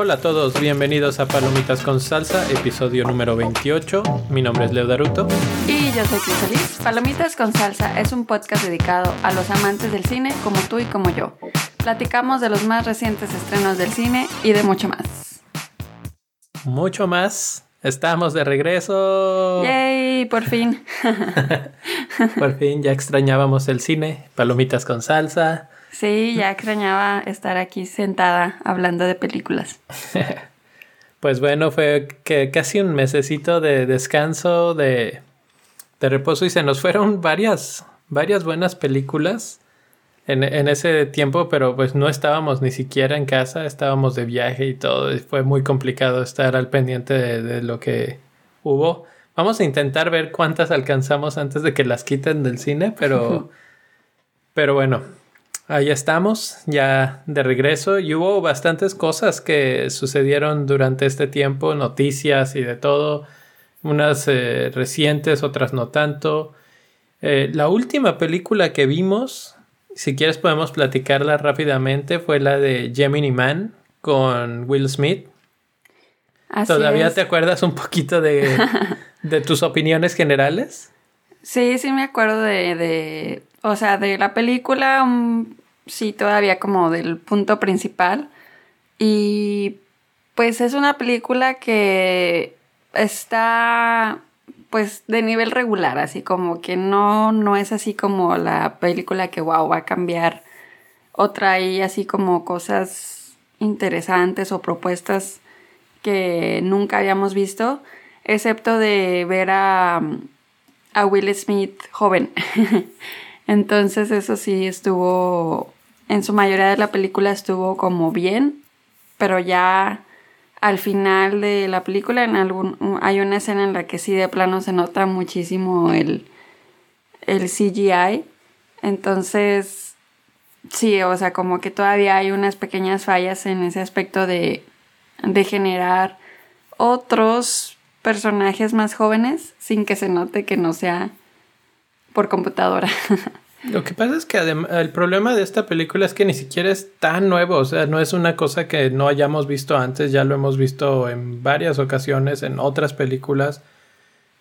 Hola a todos, bienvenidos a Palomitas con Salsa, episodio número 28. Mi nombre es Leo Daruto. Y yo soy Crisalis. Palomitas con Salsa es un podcast dedicado a los amantes del cine como tú y como yo. Platicamos de los más recientes estrenos del cine y de mucho más. Mucho más. Estamos de regreso. ¡Yay! Por fin. por fin, ya extrañábamos el cine. Palomitas con salsa. Sí, ya extrañaba estar aquí sentada hablando de películas. pues bueno, fue que casi un mesecito de descanso, de, de reposo y se nos fueron varias, varias buenas películas en, en, ese tiempo, pero pues no estábamos ni siquiera en casa, estábamos de viaje y todo, y fue muy complicado estar al pendiente de, de lo que hubo. Vamos a intentar ver cuántas alcanzamos antes de que las quiten del cine, pero, pero bueno, Ahí estamos, ya de regreso, y hubo bastantes cosas que sucedieron durante este tiempo, noticias y de todo, unas eh, recientes, otras no tanto. Eh, la última película que vimos, si quieres podemos platicarla rápidamente, fue la de Gemini Man con Will Smith. ¿Todavía te acuerdas un poquito de, de, tus opiniones generales? Sí, sí me acuerdo de, de o sea, de la película, sí, todavía como del punto principal. Y pues es una película que está pues de nivel regular, así como que no, no es así como la película que wow va a cambiar o trae así como cosas interesantes o propuestas que nunca habíamos visto, excepto de ver a, a Will Smith joven. Entonces eso sí estuvo en su mayoría de la película estuvo como bien, pero ya al final de la película en algún, hay una escena en la que sí de plano se nota muchísimo el, el CGI. Entonces, sí, o sea, como que todavía hay unas pequeñas fallas en ese aspecto de, de generar otros personajes más jóvenes sin que se note que no sea por computadora. Lo que pasa es que el problema de esta película es que ni siquiera es tan nuevo, o sea, no es una cosa que no hayamos visto antes, ya lo hemos visto en varias ocasiones en otras películas.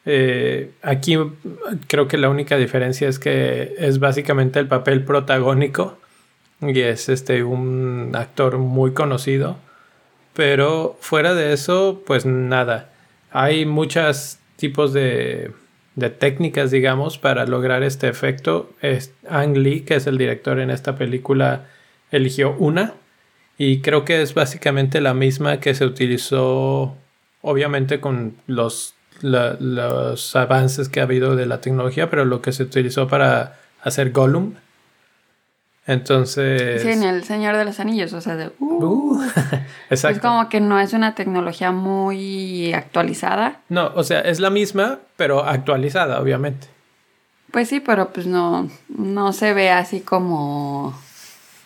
Eh, aquí creo que la única diferencia es que es básicamente el papel protagónico y es este un actor muy conocido, pero fuera de eso, pues nada. Hay muchos tipos de de técnicas, digamos, para lograr este efecto. Es Ang Lee, que es el director en esta película, eligió una y creo que es básicamente la misma que se utilizó, obviamente con los, los avances que ha habido de la tecnología, pero lo que se utilizó para hacer Gollum entonces. Sí, en El Señor de los Anillos, o sea, de. Uh, uh exacto. Es como que no es una tecnología muy actualizada. No, o sea, es la misma, pero actualizada, obviamente. Pues sí, pero pues no, no se ve así como.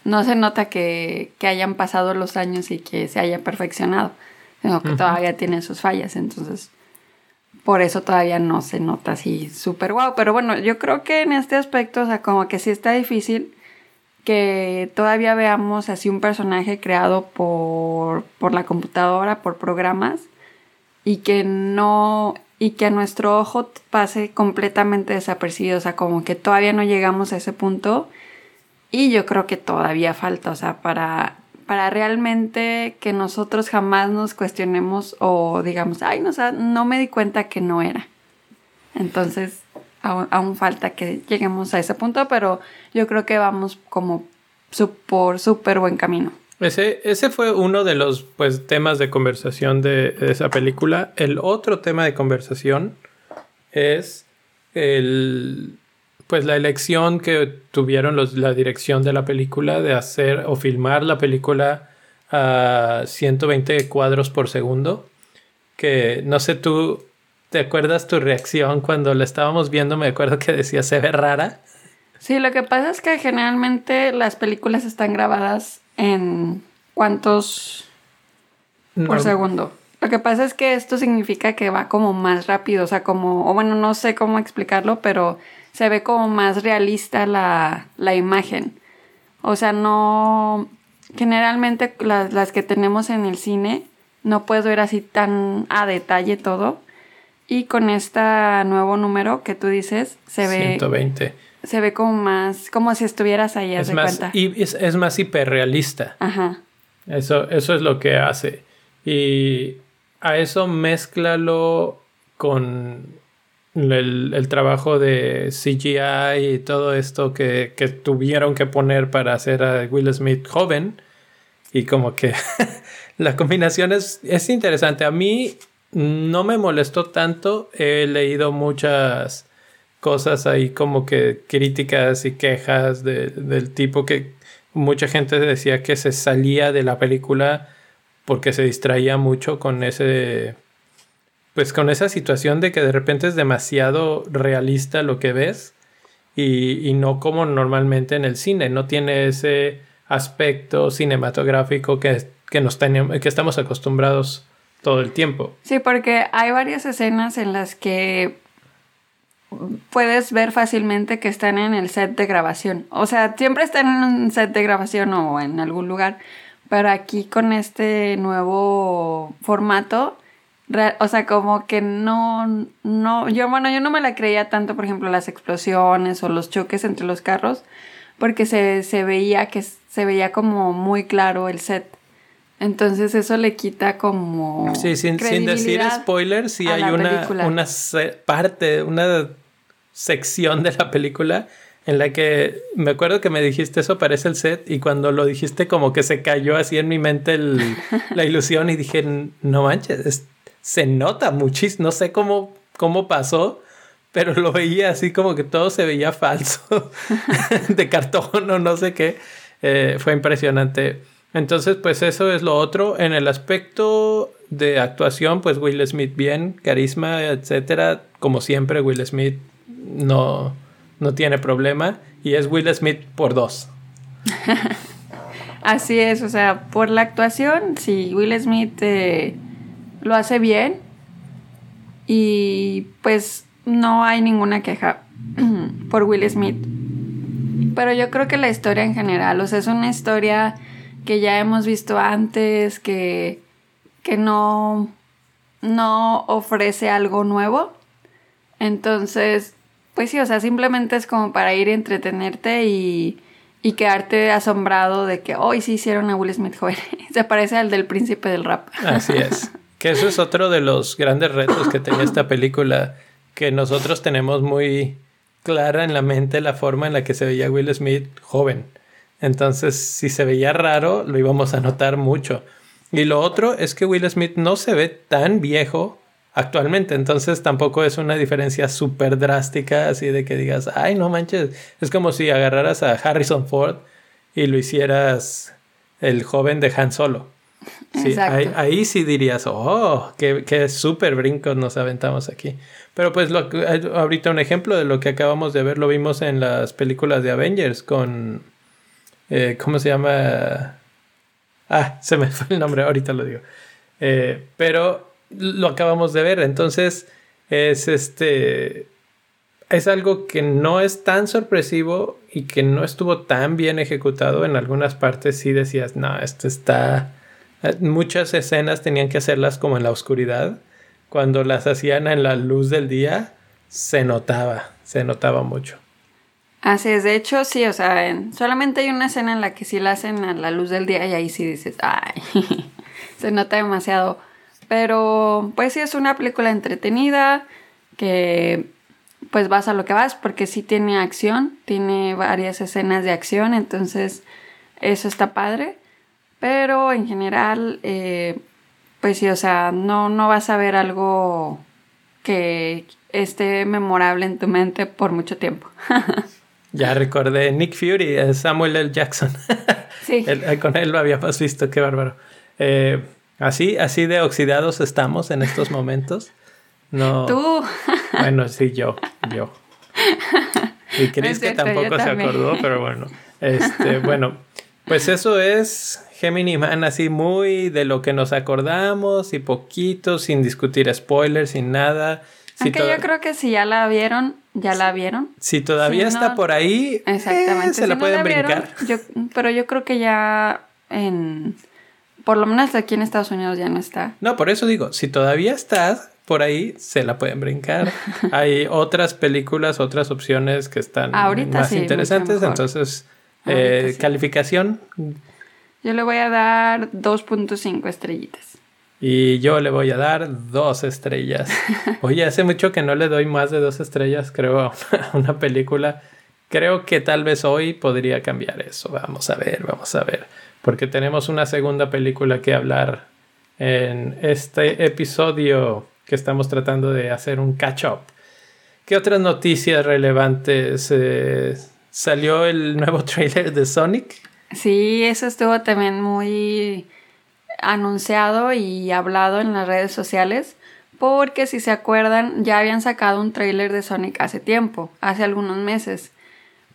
No se nota que, que hayan pasado los años y que se haya perfeccionado, sino que todavía tiene sus fallas, entonces. Por eso todavía no se nota así súper guau. Pero bueno, yo creo que en este aspecto, o sea, como que sí está difícil que todavía veamos así un personaje creado por, por la computadora, por programas, y que no, y que a nuestro ojo pase completamente desapercibido, o sea, como que todavía no llegamos a ese punto, y yo creo que todavía falta, o sea, para, para realmente que nosotros jamás nos cuestionemos o digamos, ay, no, no me di cuenta que no era. Entonces, aún, falta que lleguemos a ese punto, pero yo creo que vamos como por súper buen camino. Ese, fue uno de los pues, temas de conversación de, esa película. El otro tema de conversación es el, pues, la elección que tuvieron los, la dirección de la película de hacer o filmar la película a 120 cuadros por segundo. Que no sé tú ¿Te acuerdas tu reacción cuando la estábamos viendo? Me acuerdo que decía se ve rara. Sí, lo que pasa es que generalmente las películas están grabadas en cuántos por segundo. Lo que pasa es que esto significa que va como más rápido, o sea, como, o bueno, no sé cómo explicarlo, pero se ve como más realista la, la imagen. O sea, no, generalmente las, las que tenemos en el cine, no puedo ir así tan a detalle todo. Y con este nuevo número que tú dices, se ve... 120. Se ve como más, como si estuvieras ahí, es de más, cuenta. y es, es más hiperrealista. Ajá. Eso, eso es lo que hace. Y a eso mézclalo con el, el trabajo de CGI y todo esto que, que tuvieron que poner para hacer a Will Smith joven. Y como que la combinación es, es interesante. A mí no me molestó tanto. He leído muchas cosas ahí como que críticas y quejas de- del tipo que mucha gente decía que se salía de la película porque se distraía mucho con ese pues con esa situación de que de repente es demasiado realista lo que ves y, no como normalmente en el cine, no tiene ese aspecto cinematográfico que, que, nos que estamos acostumbrados todo el tiempo. Sí, porque hay varias escenas en las que puedes ver fácilmente que están en el set de grabación. O sea, siempre están en un set de grabación o en algún lugar, pero aquí con este nuevo formato, o sea, como que no, no, yo, bueno, yo no me la creía tanto, por ejemplo, las explosiones o los choques entre los carros, porque se, se veía que se veía como muy claro el set. Entonces eso le quita como Sí, sin, sin decir spoilers, sí hay una, una parte, una sección de la película en la que me acuerdo que me dijiste eso parece el set y cuando lo dijiste como que se cayó así en mi mente el- la ilusión y dije, no manches, es- se nota muchísimo, no sé cómo, cómo pasó, pero lo veía así como que todo se veía falso, de cartón o no sé qué, Eh, fue impresionante. Entonces, pues eso es lo otro. En el aspecto de actuación, pues Will Smith bien, carisma, etcétera. Como siempre, Will Smith no, no tiene problema. Y es Will Smith por dos. Así es, o sea, por la actuación, sí, Will Smith eh, lo hace bien y pues no hay ninguna queja por Will Smith. Pero yo creo que la historia en general, o sea, es una historia que ya hemos visto antes, que, que no, no ofrece algo nuevo. Entonces, pues sí, o sea, simplemente es como para ir a entretenerte y, y quedarte asombrado de que hoy sí hicieron a Will Smith joven. Se parece al del príncipe del rap. Así es. que eso es otro de los grandes retos que tenía esta película, que nosotros tenemos muy clara en la mente la forma en la que se veía Will Smith joven. Entonces, si se veía raro, lo íbamos a notar mucho. Y lo otro es que Will Smith no se ve tan viejo actualmente, entonces tampoco es una diferencia súper drástica, así de que digas, ay, no manches, es como si agarraras a Harrison Ford y lo hicieras el joven de Han Solo. Sí, ahí, ahí sí dirías, oh, qué, qué súper brincos nos aventamos aquí. Pero pues lo, ahorita un ejemplo de lo que acabamos de ver lo vimos en las películas de Avengers con, eh, ¿cómo se llama? Ah, se me fue el nombre, ahorita lo digo. Eh, pero lo acabamos de ver, entonces es este, es algo que no es tan sorpresivo y que no estuvo tan bien ejecutado. En algunas partes sí decías, no, esto está... Muchas escenas tenían que hacerlas como en la oscuridad. Cuando las hacían en la luz del día, se notaba, se notaba mucho. Así es, de hecho, sí, o sea, en- solamente hay una escena en la que sí la hacen a la luz del día y ahí sí dices, ay, se nota demasiado. Pero, pues sí, es una película entretenida que, pues vas a lo que vas, porque sí tiene acción, tiene varias escenas de acción, entonces eso está padre. Pero en general, eh, pues sí, o sea, no, no vas a ver algo que esté memorable en tu mente por mucho tiempo. Ya recordé Nick Fury, Samuel L. Jackson. Sí. Eh, con él lo habíamos visto, qué bárbaro. Eh, así, así de oxidados estamos en estos momentos. No. Tú. Bueno, sí, yo, yo. Y No Chris que tampoco se acordó, pero bueno. Este, bueno, Pues eso es Gemini Man, así muy de lo que nos acordamos y poquito, sin discutir spoilers, sin nada. Aunque yo creo que si ya la vieron, ya la vieron. Si todavía está por ahí, exactamente. Eh, se la pueden brincar. pero yo creo que ya en. Por lo menos aquí en Estados Unidos ya no está. No, por eso digo, si todavía estás por ahí, se la pueden brincar. Hay otras películas, otras opciones que están más interesantes. Entonces, eh, calificación. Yo le voy a dar 2.5 estrellitas. Y yo le voy a dar dos estrellas. Oye, hace mucho que no le doy más de dos estrellas, creo, a una película. Creo que tal vez hoy podría cambiar eso. Vamos a ver, vamos a ver. Porque tenemos una segunda película que hablar en este episodio que estamos tratando de hacer un catch-up. ¿Qué otras noticias relevantes? Eh, ¿Salió el nuevo trailer de Sonic? Sí, eso estuvo también muy anunciado y hablado en las redes sociales, porque si se acuerdan ya habían sacado un tráiler de Sonic hace tiempo, hace algunos meses.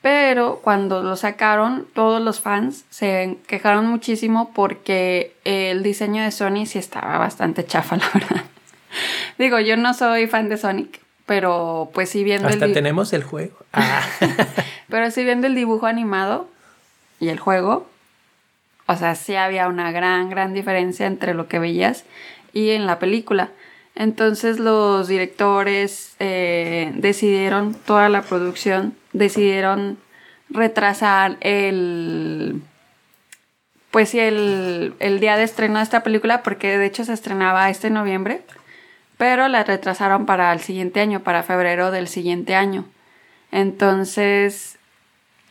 Pero cuando lo sacaron, todos los fans se quejaron muchísimo porque el diseño de Sonic sí estaba bastante chafa, la verdad. Digo, yo no soy fan de Sonic, pero pues sí viendo Hasta tenemos el juego. Ah. pero sí viendo el dibujo animado y el juego, o sea, sí había una gran, gran diferencia entre lo que veías y en la película. Entonces los directores eh, decidieron, toda la producción, decidieron retrasar el, pues sí, el, el, día de estreno de esta película, porque de hecho se estrenaba este noviembre, pero la retrasaron para el siguiente año, para febrero del siguiente año. Entonces,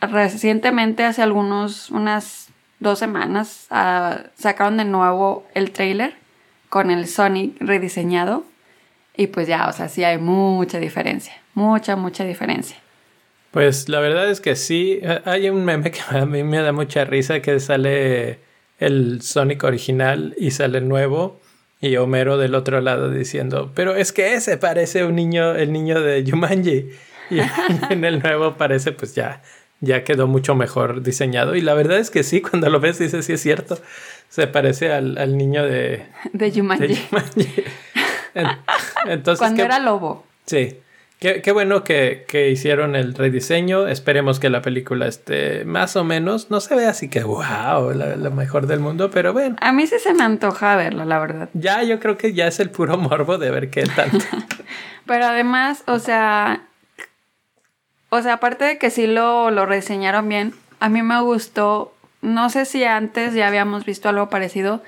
recientemente, hace algunos, unas dos semanas ah, sacaron de nuevo el trailer con el Sonic rediseñado. Y pues ya, o sea, sí hay mucha diferencia. Mucha, mucha diferencia. Pues la verdad es que sí. Hay un meme que a mí me da mucha risa que sale el Sonic original y sale el nuevo. Y Homero del otro lado diciendo, pero es que ese parece un niño, el niño de Jumanji. Y en el nuevo parece pues ya ya quedó mucho mejor diseñado. Y la verdad es que sí, cuando lo ves dices, sí es cierto. Se parece al, niño de... De Jumanji. Entonces, cuando era lobo. Sí. Qué, bueno que, hicieron el rediseño. Esperemos que la película esté más o menos. No se ve así que wow, la, la, mejor del mundo, pero bueno. A mí sí se me antoja verla, la verdad. Ya, yo creo que ya es el puro morbo de ver qué tanto. pero además, o sea, o sea, aparte de que sí lo, lo reseñaron bien, a mí me gustó, no sé si antes ya habíamos visto algo parecido,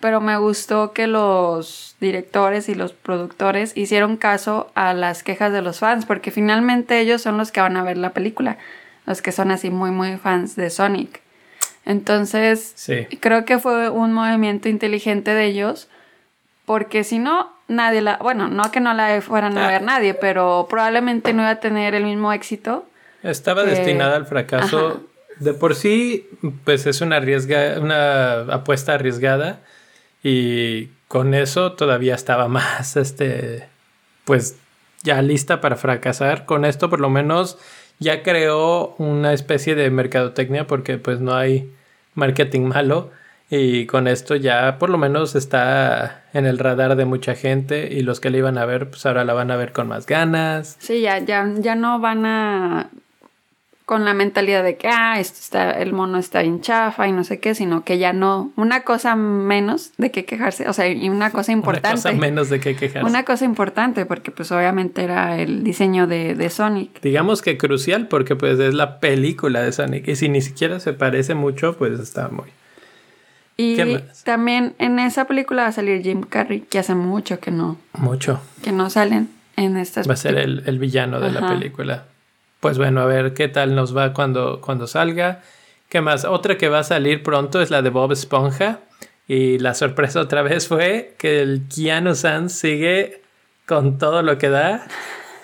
pero me gustó que los directores y los productores hicieron caso a las quejas de los fans, porque finalmente ellos son los que van a ver la película, los que son así muy, muy fans de Sonic. Entonces, creo que fue un movimiento inteligente de ellos, porque si no, nadie la, bueno, no que no la fueran a ah. ver nadie, pero probablemente no iba a tener el mismo éxito. Estaba destinada al fracaso. De por sí, pues es una arriesga, una apuesta arriesgada y con eso todavía estaba más, este, pues ya lista para fracasar. Con esto por lo menos ya creó una especie de mercadotecnia porque pues no hay marketing malo y con esto ya por lo menos está en el radar de mucha gente y los que le iban a ver, pues ahora la van a ver con más ganas. Sí, ya, ya, ya no van a con la mentalidad de que ah, esto está, el mono está bien chafa y no sé qué, sino que ya no, una cosa menos de qué quejarse, o sea, y una cosa importante. Una cosa menos de qué quejarse. Una cosa importante, porque pues obviamente era el diseño de, de Sonic. Digamos que crucial, porque pues es la película de Sonic, y si ni siquiera se parece mucho, pues está muy y también en esa película va a salir Jim Carrey, que hace mucho que no. Mucho. Que no salen en estas Va a ser el, villano de la película. Pues bueno, a ver qué tal nos va cuando, cuando salga. ¿Qué más? Otra que va a salir pronto es la de Bob Esponja. Y la sorpresa otra vez fue que el Keanu San sigue con todo lo que da.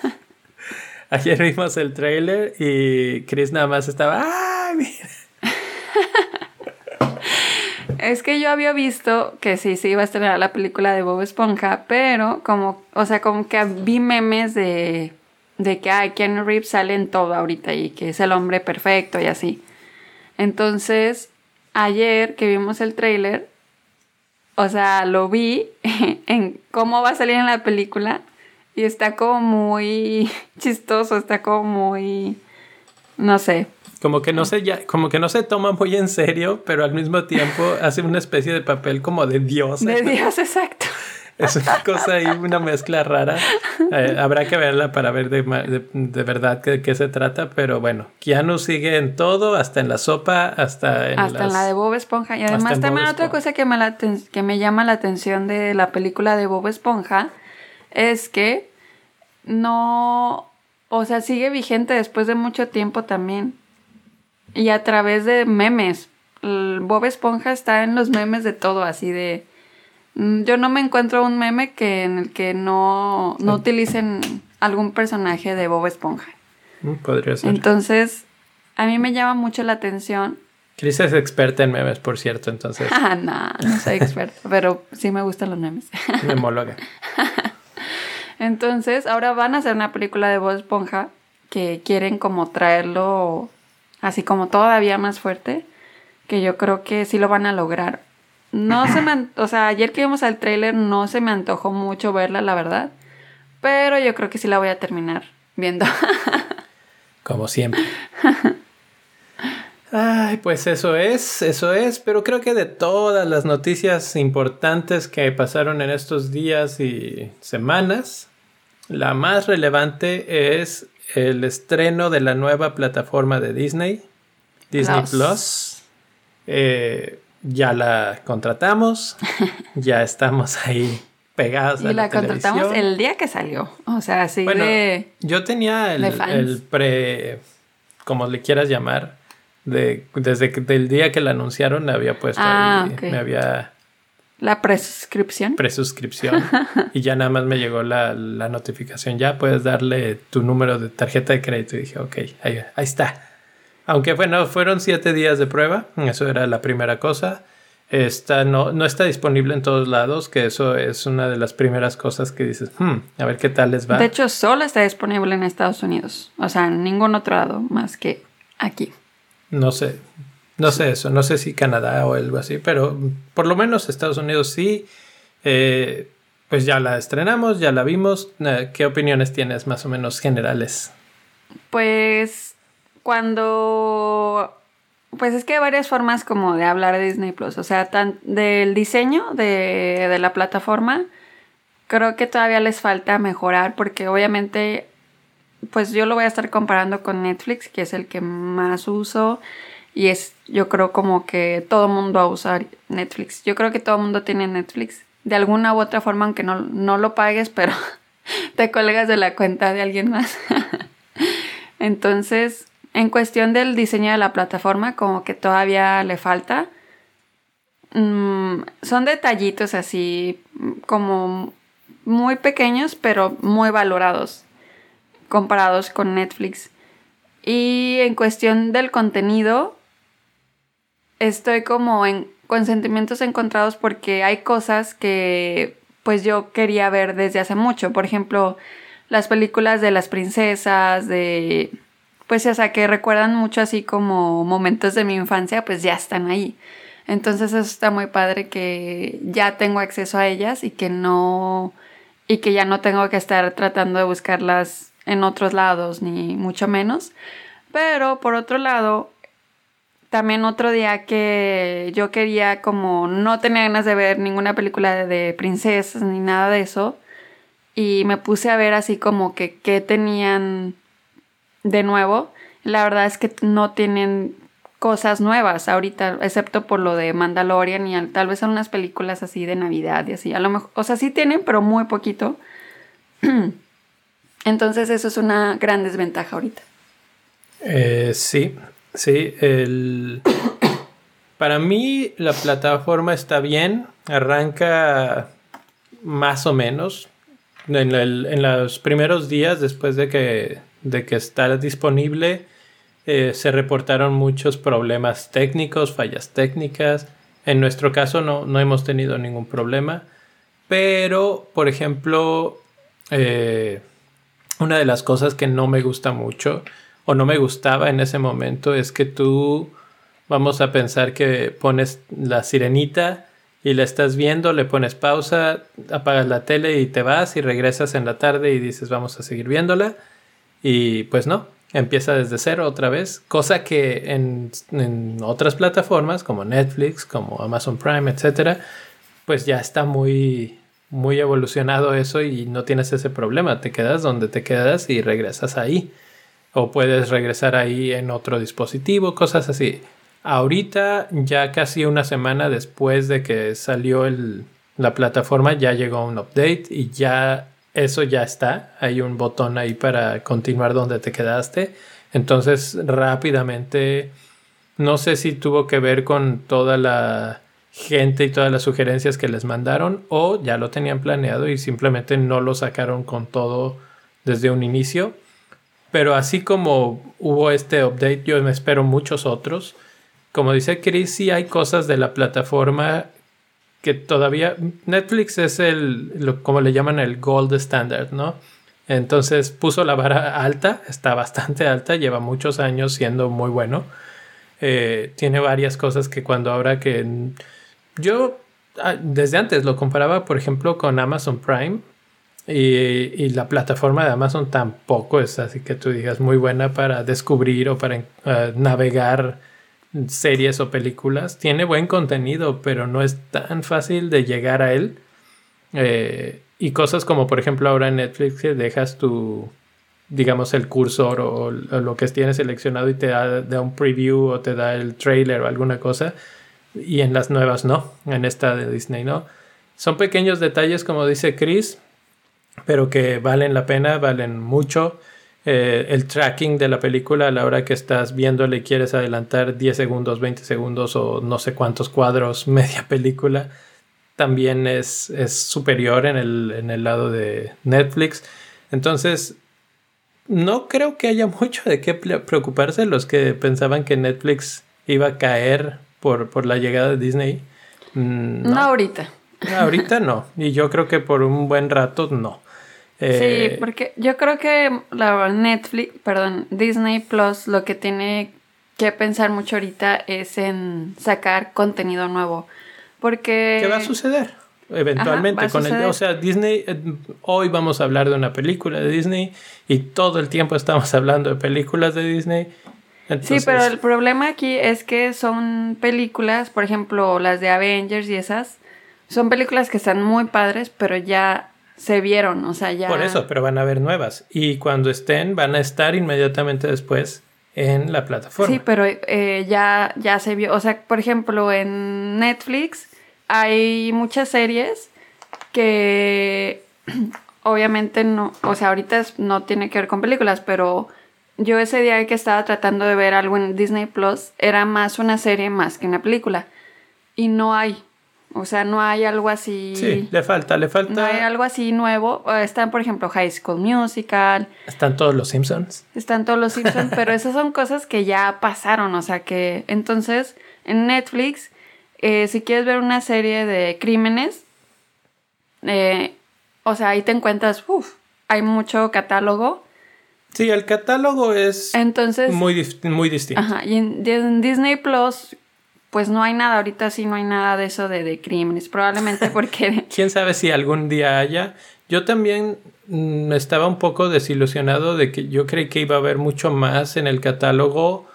Ayer vimos el trailer y Chris nada más estaba, ¡ay, mira! Es que yo había visto que sí se iba a estrenar la película de Bob Esponja, pero como, o sea, como que vi memes de, de que ay, Ken Reeves sale en todo ahorita y que es el hombre perfecto y así. Entonces, ayer que vimos el tráiler, o sea, lo vi en cómo va a salir en la película y está como muy chistoso, está como muy, no sé. Como que no se ya, como que no se toma muy en serio, pero al mismo tiempo hace una especie de papel como de dios. De dios, exacto. Es una cosa y una mezcla rara. Eh, habrá que verla para ver de, verdad de qué se trata, pero bueno, Keanu sigue en todo, hasta en la sopa, hasta en Hasta en la de Bob Esponja. Y además también otra cosa que me, que me llama la atención de la película de Bob Esponja es que no, o sea, sigue vigente después de mucho tiempo también. Y a través de memes. Bob Esponja está en los memes de todo, así de Mm, yo no me encuentro un meme que en el que no, no utilicen algún personaje de Bob Esponja. Mm, podría ser. Entonces, a mí me llama mucho la atención. Cris es experta en memes, por cierto, entonces. Ah, no, no soy experta, pero sí me gustan los memes. Memóloga. entonces, ahora van a hacer una película de Bob Esponja que quieren como traerlo así como todavía más fuerte, que yo creo que sí lo van a lograr. No se me, o sea, ayer que vimos al tráiler no se me antojó mucho verla, la verdad. Pero yo creo que sí la voy a terminar viendo. Como siempre. Ay, pues eso es, eso es, pero creo que de todas las noticias importantes que pasaron en estos días y semanas, la más relevante es el estreno de la nueva plataforma de Disney, Disney Plus. Eh, ya la contratamos, ya estamos ahí pegados. Y la, contratamos el día que salió, o sea, así bueno, Yo tenía el, pre, como le quieras llamar, de, desde que, el día que la anunciaron me había puesto ah, me había... La presuscripción. Presuscripción. y ya nada más me llegó la, notificación. Ya puedes darle tu número de tarjeta de crédito. Y dije, ok, ahí, ahí está. Aunque bueno, fueron siete días de prueba, eso era la primera cosa. Está, no, no está disponible en todos lados, que eso es una de las primeras cosas que dices, hmm, a ver qué tal les va. De hecho, solo está disponible en Estados Unidos, o sea, en ningún otro lado más que aquí. No sé, no sé eso, no sé si Canadá o algo así, pero por lo menos Estados Unidos sí. Eh, pues ya la estrenamos, ya la vimos. Eh, ¿Qué opiniones tienes más o menos generales? Pues cuando pues es que hay varias formas como de hablar de Disney Plus. O sea, tan, del diseño de, de, la plataforma, creo que todavía les falta mejorar porque obviamente, pues yo lo voy a estar comparando con Netflix, que es el que más uso. Y es, yo creo como que todo mundo va a usar Netflix. Yo creo que todo mundo tiene Netflix. De alguna u otra forma, aunque no, no lo pagues, pero te colgas de la cuenta de alguien más. Entonces, en cuestión del diseño de la plataforma, como que todavía le falta. Mm, son detallitos así como muy pequeños, pero muy valorados comparados con Netflix. Y en cuestión del contenido, estoy como en, con sentimientos encontrados porque hay cosas que pues yo quería ver desde hace mucho. Por ejemplo, las películas de las princesas, de pues o sea, que recuerdan mucho así como momentos de mi infancia, pues ya están ahí. Entonces eso está muy padre que ya tengo acceso a ellas y que no y que ya no tengo que estar tratando de buscarlas en otros lados ni mucho menos. Pero por otro lado, también otro día que yo quería como no tenía ganas de ver ninguna película de princesas ni nada de eso y me puse a ver así como que qué tenían de nuevo, la verdad es que no tienen cosas nuevas ahorita, excepto por lo de Mandalorian y tal vez son unas películas así de Navidad y así. A lo mejor, o sea, sí tienen, pero muy poquito. Entonces eso es una gran desventaja ahorita. Eh, sí, sí. El... Para mí la plataforma está bien, arranca más o menos. En, en los primeros días después de que de que está disponible, eh, se reportaron muchos problemas técnicos, fallas técnicas. En nuestro caso no, no hemos tenido ningún problema, pero, por ejemplo, eh, una de las cosas que no me gusta mucho o no me gustaba en ese momento es que tú Vamos a pensar que pones la sirenita y la estás viendo, le pones pausa, apagas la tele y te vas y regresas en la tarde y dices vamos a seguir viéndola. Y pues no, empieza desde cero otra vez, cosa que en, en otras plataformas como Netflix, como Amazon Prime, etcétera, pues ya está muy, muy evolucionado eso y no tienes ese problema. Te quedas donde te quedas y regresas ahí. O puedes regresar ahí en otro dispositivo, cosas así. Ahorita, ya casi una semana después de que salió el, la plataforma, ya llegó un update y ya eso ya está. Hay un botón ahí para continuar donde te quedaste. Entonces, rápidamente, no sé si tuvo que ver con toda la gente y todas las sugerencias que les mandaron o ya lo tenían planeado y simplemente no lo sacaron con todo desde un inicio. Pero así como hubo este update, yo me espero muchos otros. Como dice Chris, sí hay cosas de la plataforma que todavía Netflix es el, lo, como le llaman el gold standard, ¿no? Entonces puso la vara alta, está bastante alta, lleva muchos años siendo muy bueno. Eh, tiene varias cosas que cuando ahora que yo ah, desde antes lo comparaba, por ejemplo, con Amazon Prime. Y, la plataforma de Amazon tampoco es así que tú digas muy buena para descubrir o para ah, navegar series o películas. Tiene buen contenido, pero no es tan fácil de llegar a él. Eh, y cosas como, por ejemplo, ahora en Netflix dejas tu, digamos, el cursor o, lo que tienes seleccionado y te da, da, un preview o te da el trailer o alguna cosa y en las nuevas no, en esta de Disney no. Son pequeños detalles, como dice Chris, pero que valen la pena, valen mucho. Eh, el tracking de la película a la hora que estás viéndole y quieres adelantar 10 segundos, 20 segundos o no sé cuántos cuadros, media película, también es, es superior en el, en el lado de Netflix. Entonces, no creo que haya mucho de qué preocuparse los que pensaban que Netflix iba a caer por, por la llegada de Disney. Mm, no. ahorita. ahorita no. Y yo creo que por un buen rato no. Sí, eh, porque yo creo que la Netflix, perdón, Disney Plus lo que tiene que pensar mucho ahorita es en sacar contenido nuevo. Porque... ¿Qué va a suceder? Eventualmente con el... O sea, Disney, eh, hoy vamos a hablar de una película de Disney y todo el tiempo estamos hablando de películas de Disney sí, pero el problema aquí es que son películas, por ejemplo, las de Avengers y esas, son películas que están muy padres, pero ya se vieron, o sea, ya... Por eso, pero van a haber nuevas. Y cuando estén, van a estar inmediatamente después en la plataforma. Sí, pero eh, ya, ya se vio, o sea, por ejemplo, en Netflix hay muchas series que obviamente no, o sea, ahorita no tiene que ver con películas, pero yo ese día que estaba tratando de ver algo en Disney Plus, era más una serie más que una película. Y no hay. O sea, no hay algo así. Sí, le falta, le falta. No hay algo así nuevo. Están, por ejemplo, High School Musical. Están todos los Simpsons. Están todos los Simpsons, pero esas son cosas que ya pasaron. O sea que. Entonces, en Netflix, eh, si quieres ver una serie de crímenes, eh, o sea, ahí te encuentras, uff, hay mucho catálogo Sí, el catálogo es Entonces, muy, muy distinto. Ajá, y en, Disney Plus, pues no hay nada, ahorita sí no hay nada de eso de, de crímenes, probablemente porque... ¿Quién sabe si algún día haya? Yo también mm, estaba un poco desilusionado de que yo creí que iba a haber mucho más en el catálogo,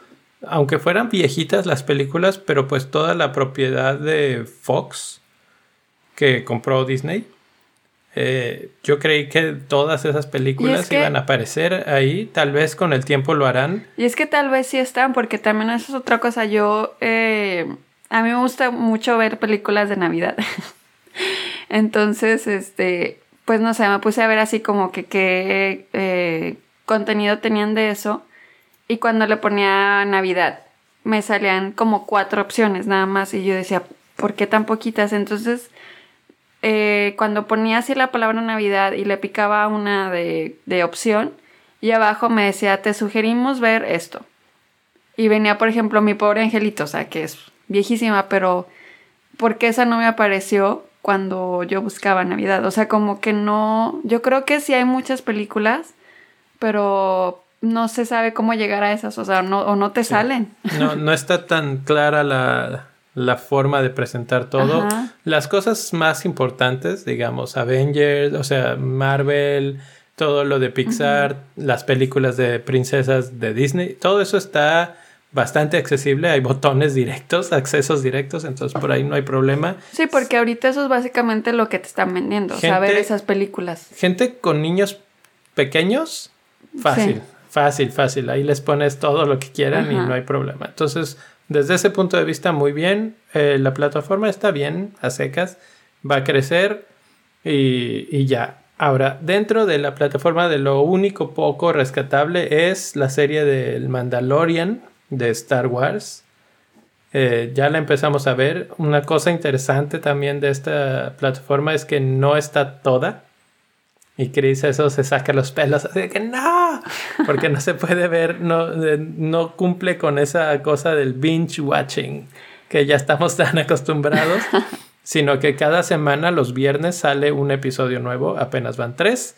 aunque fueran viejitas las películas, pero pues toda la propiedad de Fox que compró Disney eh, yo creí que todas esas películas iban a aparecer ahí, tal vez con el tiempo lo harán. Y es que tal vez sí están, porque también eso es otra cosa. Yo, eh, a mí me gusta mucho ver películas de Navidad. Entonces, este, pues no sé, me puse a ver así como que qué eh, contenido tenían de eso. Y cuando le ponía Navidad, me salían como cuatro opciones nada más. Y yo decía, ¿por qué tan poquitas? Entonces eh, cuando ponía así la palabra Navidad y le picaba una de, de opción, y abajo me decía, te sugerimos ver esto. Y venía, por ejemplo, mi pobre angelito, o sea, que es viejísima, pero porque esa no me apareció cuando yo buscaba Navidad? O sea, como que no, yo creo que sí hay muchas películas, pero no se sabe cómo llegar a esas, o sea, no, o no te salen. No, no está tan clara la, la forma de presentar todo. Las cosas más importantes, digamos, Avengers, o sea, Marvel, todo lo de Pixar, las películas de princesas de Disney, todo eso está bastante accesible, hay botones directos, accesos directos, entonces por ahí no hay problema. Sí, porque ahorita eso es básicamente lo que te están vendiendo, saber esas películas. Gente con niños pequeños, fácil, fácil, fácil, ahí les pones todo lo que quieran y no hay problema. Entonces, desde ese punto de vista, muy bien, eh, la plataforma está bien, a secas, va a crecer y, y ya. Ahora, dentro de la plataforma de lo único poco rescatable es la serie del Mandalorian, de Star Wars. Eh, ya la empezamos a ver. Una cosa interesante también de esta plataforma es que no está toda. Y Chris eso se saca los pelos así de que no, porque no se puede ver, no, no cumple con esa cosa del binge watching que ya estamos tan acostumbrados, sino que cada semana los viernes sale un episodio nuevo, apenas van tres.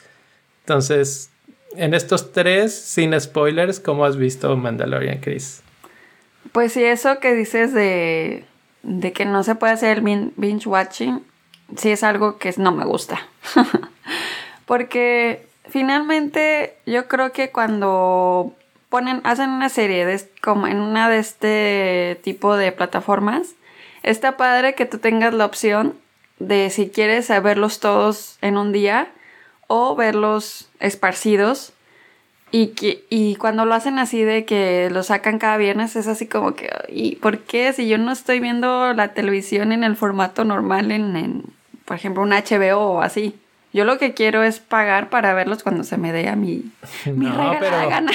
Entonces, en estos tres, sin spoilers, ¿cómo has visto Mandalorian, Chris? Pues sí, eso que dices de, de que no se puede hacer el binge watching, sí es algo que no me gusta. Porque finalmente yo creo que cuando ponen, hacen una serie de, como en una de este tipo de plataformas, está padre que tú tengas la opción de si quieres verlos todos en un día o verlos esparcidos y, que, y cuando lo hacen así de que lo sacan cada viernes, es así como que, ¿y por qué? Si yo no estoy viendo la televisión en el formato normal, en, por ejemplo, un HBO o así. Yo lo que quiero es pagar para verlos cuando se me dé a mi, mi no, pero, gana.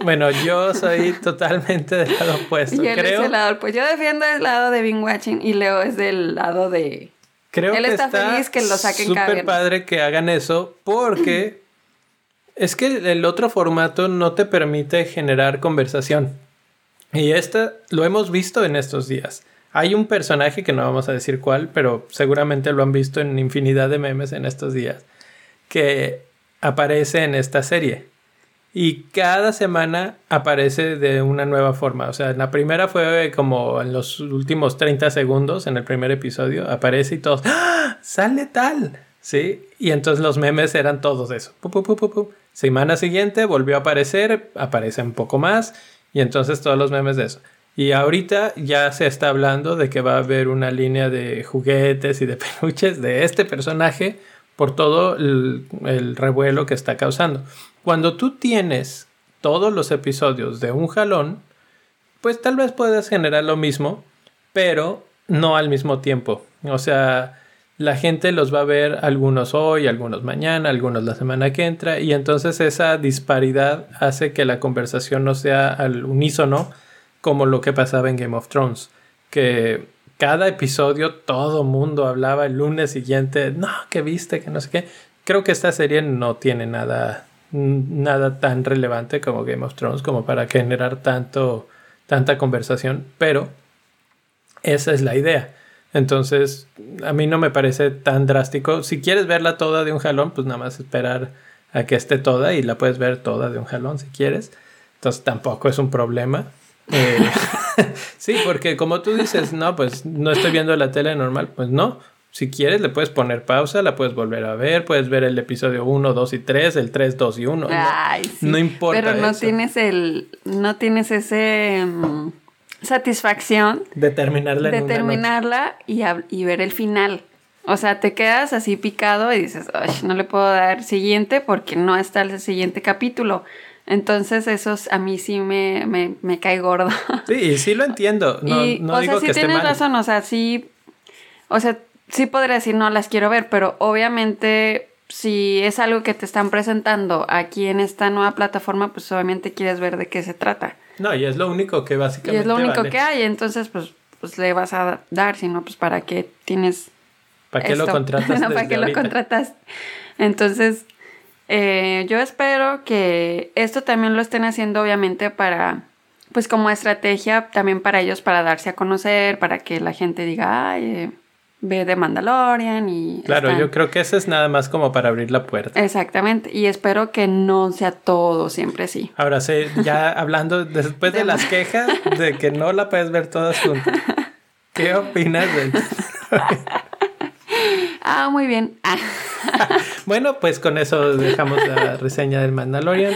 Bueno, yo soy totalmente del lado opuesto. Y él creo, es el lado, pues yo defiendo el lado de Bing Watching y Leo es del lado de... Creo él que está, feliz que lo saquen viernes. padre que hagan eso porque es que el otro formato no te permite generar conversación. Y esta lo hemos visto en estos días. Hay un personaje que no vamos a decir cuál, pero seguramente lo han visto en infinidad de memes en estos días, que aparece en esta serie. Y cada semana aparece de una nueva forma. O sea, en la primera fue como en los últimos 30 segundos, en el primer episodio, aparece y todos, ¡Ah! ¡Sale tal! ¿Sí? Y entonces los memes eran todos eso. Semana siguiente volvió a aparecer, aparece un poco más y entonces todos los memes de eso. Y ahorita ya se está hablando de que va a haber una línea de juguetes y de peluches de este personaje por todo el, el revuelo que está causando. Cuando tú tienes todos los episodios de un jalón, pues tal vez puedas generar lo mismo, pero no al mismo tiempo. O sea, la gente los va a ver algunos hoy, algunos mañana, algunos la semana que entra y entonces esa disparidad hace que la conversación no sea al unísono como lo que pasaba en Game of Thrones, que cada episodio todo mundo hablaba el lunes siguiente, no, que viste, que no sé qué. Creo que esta serie no tiene nada nada tan relevante como Game of Thrones como para generar tanto tanta conversación, pero esa es la idea entonces, a mí no me parece tan drástico. Si quieres verla toda de un jalón, pues nada más esperar a que esté toda y la puedes ver toda de un jalón si quieres. Entonces tampoco es un problema. Eh, sí, porque como tú dices, no, pues no estoy viendo la tele normal, pues no. Si quieres, le puedes poner pausa, la puedes volver a ver, puedes ver el episodio 1, 2 y 3, el 3, 2 y 1. Ay, sí. no importa. Pero no tienes el. No tienes ese. Mm, satisfacción. Determinarla. Determinarla y, y ver el final. O sea, te quedas así picado y dices, no le puedo dar siguiente porque no está el siguiente capítulo. Entonces eso a mí sí me, me, cae gordo. Sí, sí lo entiendo. No, y, o sea, sí tienes razón, o sea, sí, o sea, sí podría decir no las quiero ver, pero obviamente si es algo que te están presentando aquí en esta nueva plataforma, pues obviamente quieres ver de qué se trata. No, y es lo único que básicamente. Y es lo único que hay, entonces pues, pues le vas a dar, si no, pues para qué tienes. ¿Para qué lo contratas? no, ¿para qué lo contratas? Entonces, eh, yo espero que esto también lo estén haciendo, obviamente, para. Pues como estrategia también para ellos, para darse a conocer, para que la gente diga, ay, eh, ve de Mandalorian y... Claro, yo creo que ese es nada más como para abrir la puerta. Exactamente, y espero que no sea todo siempre así. Ahora sí, ya hablando después de, las quejas de que no la puedes ver todas juntas, ¿qué opinas de Ah, muy bien. Ah. bueno, pues con eso dejamos la reseña del Mandalorian.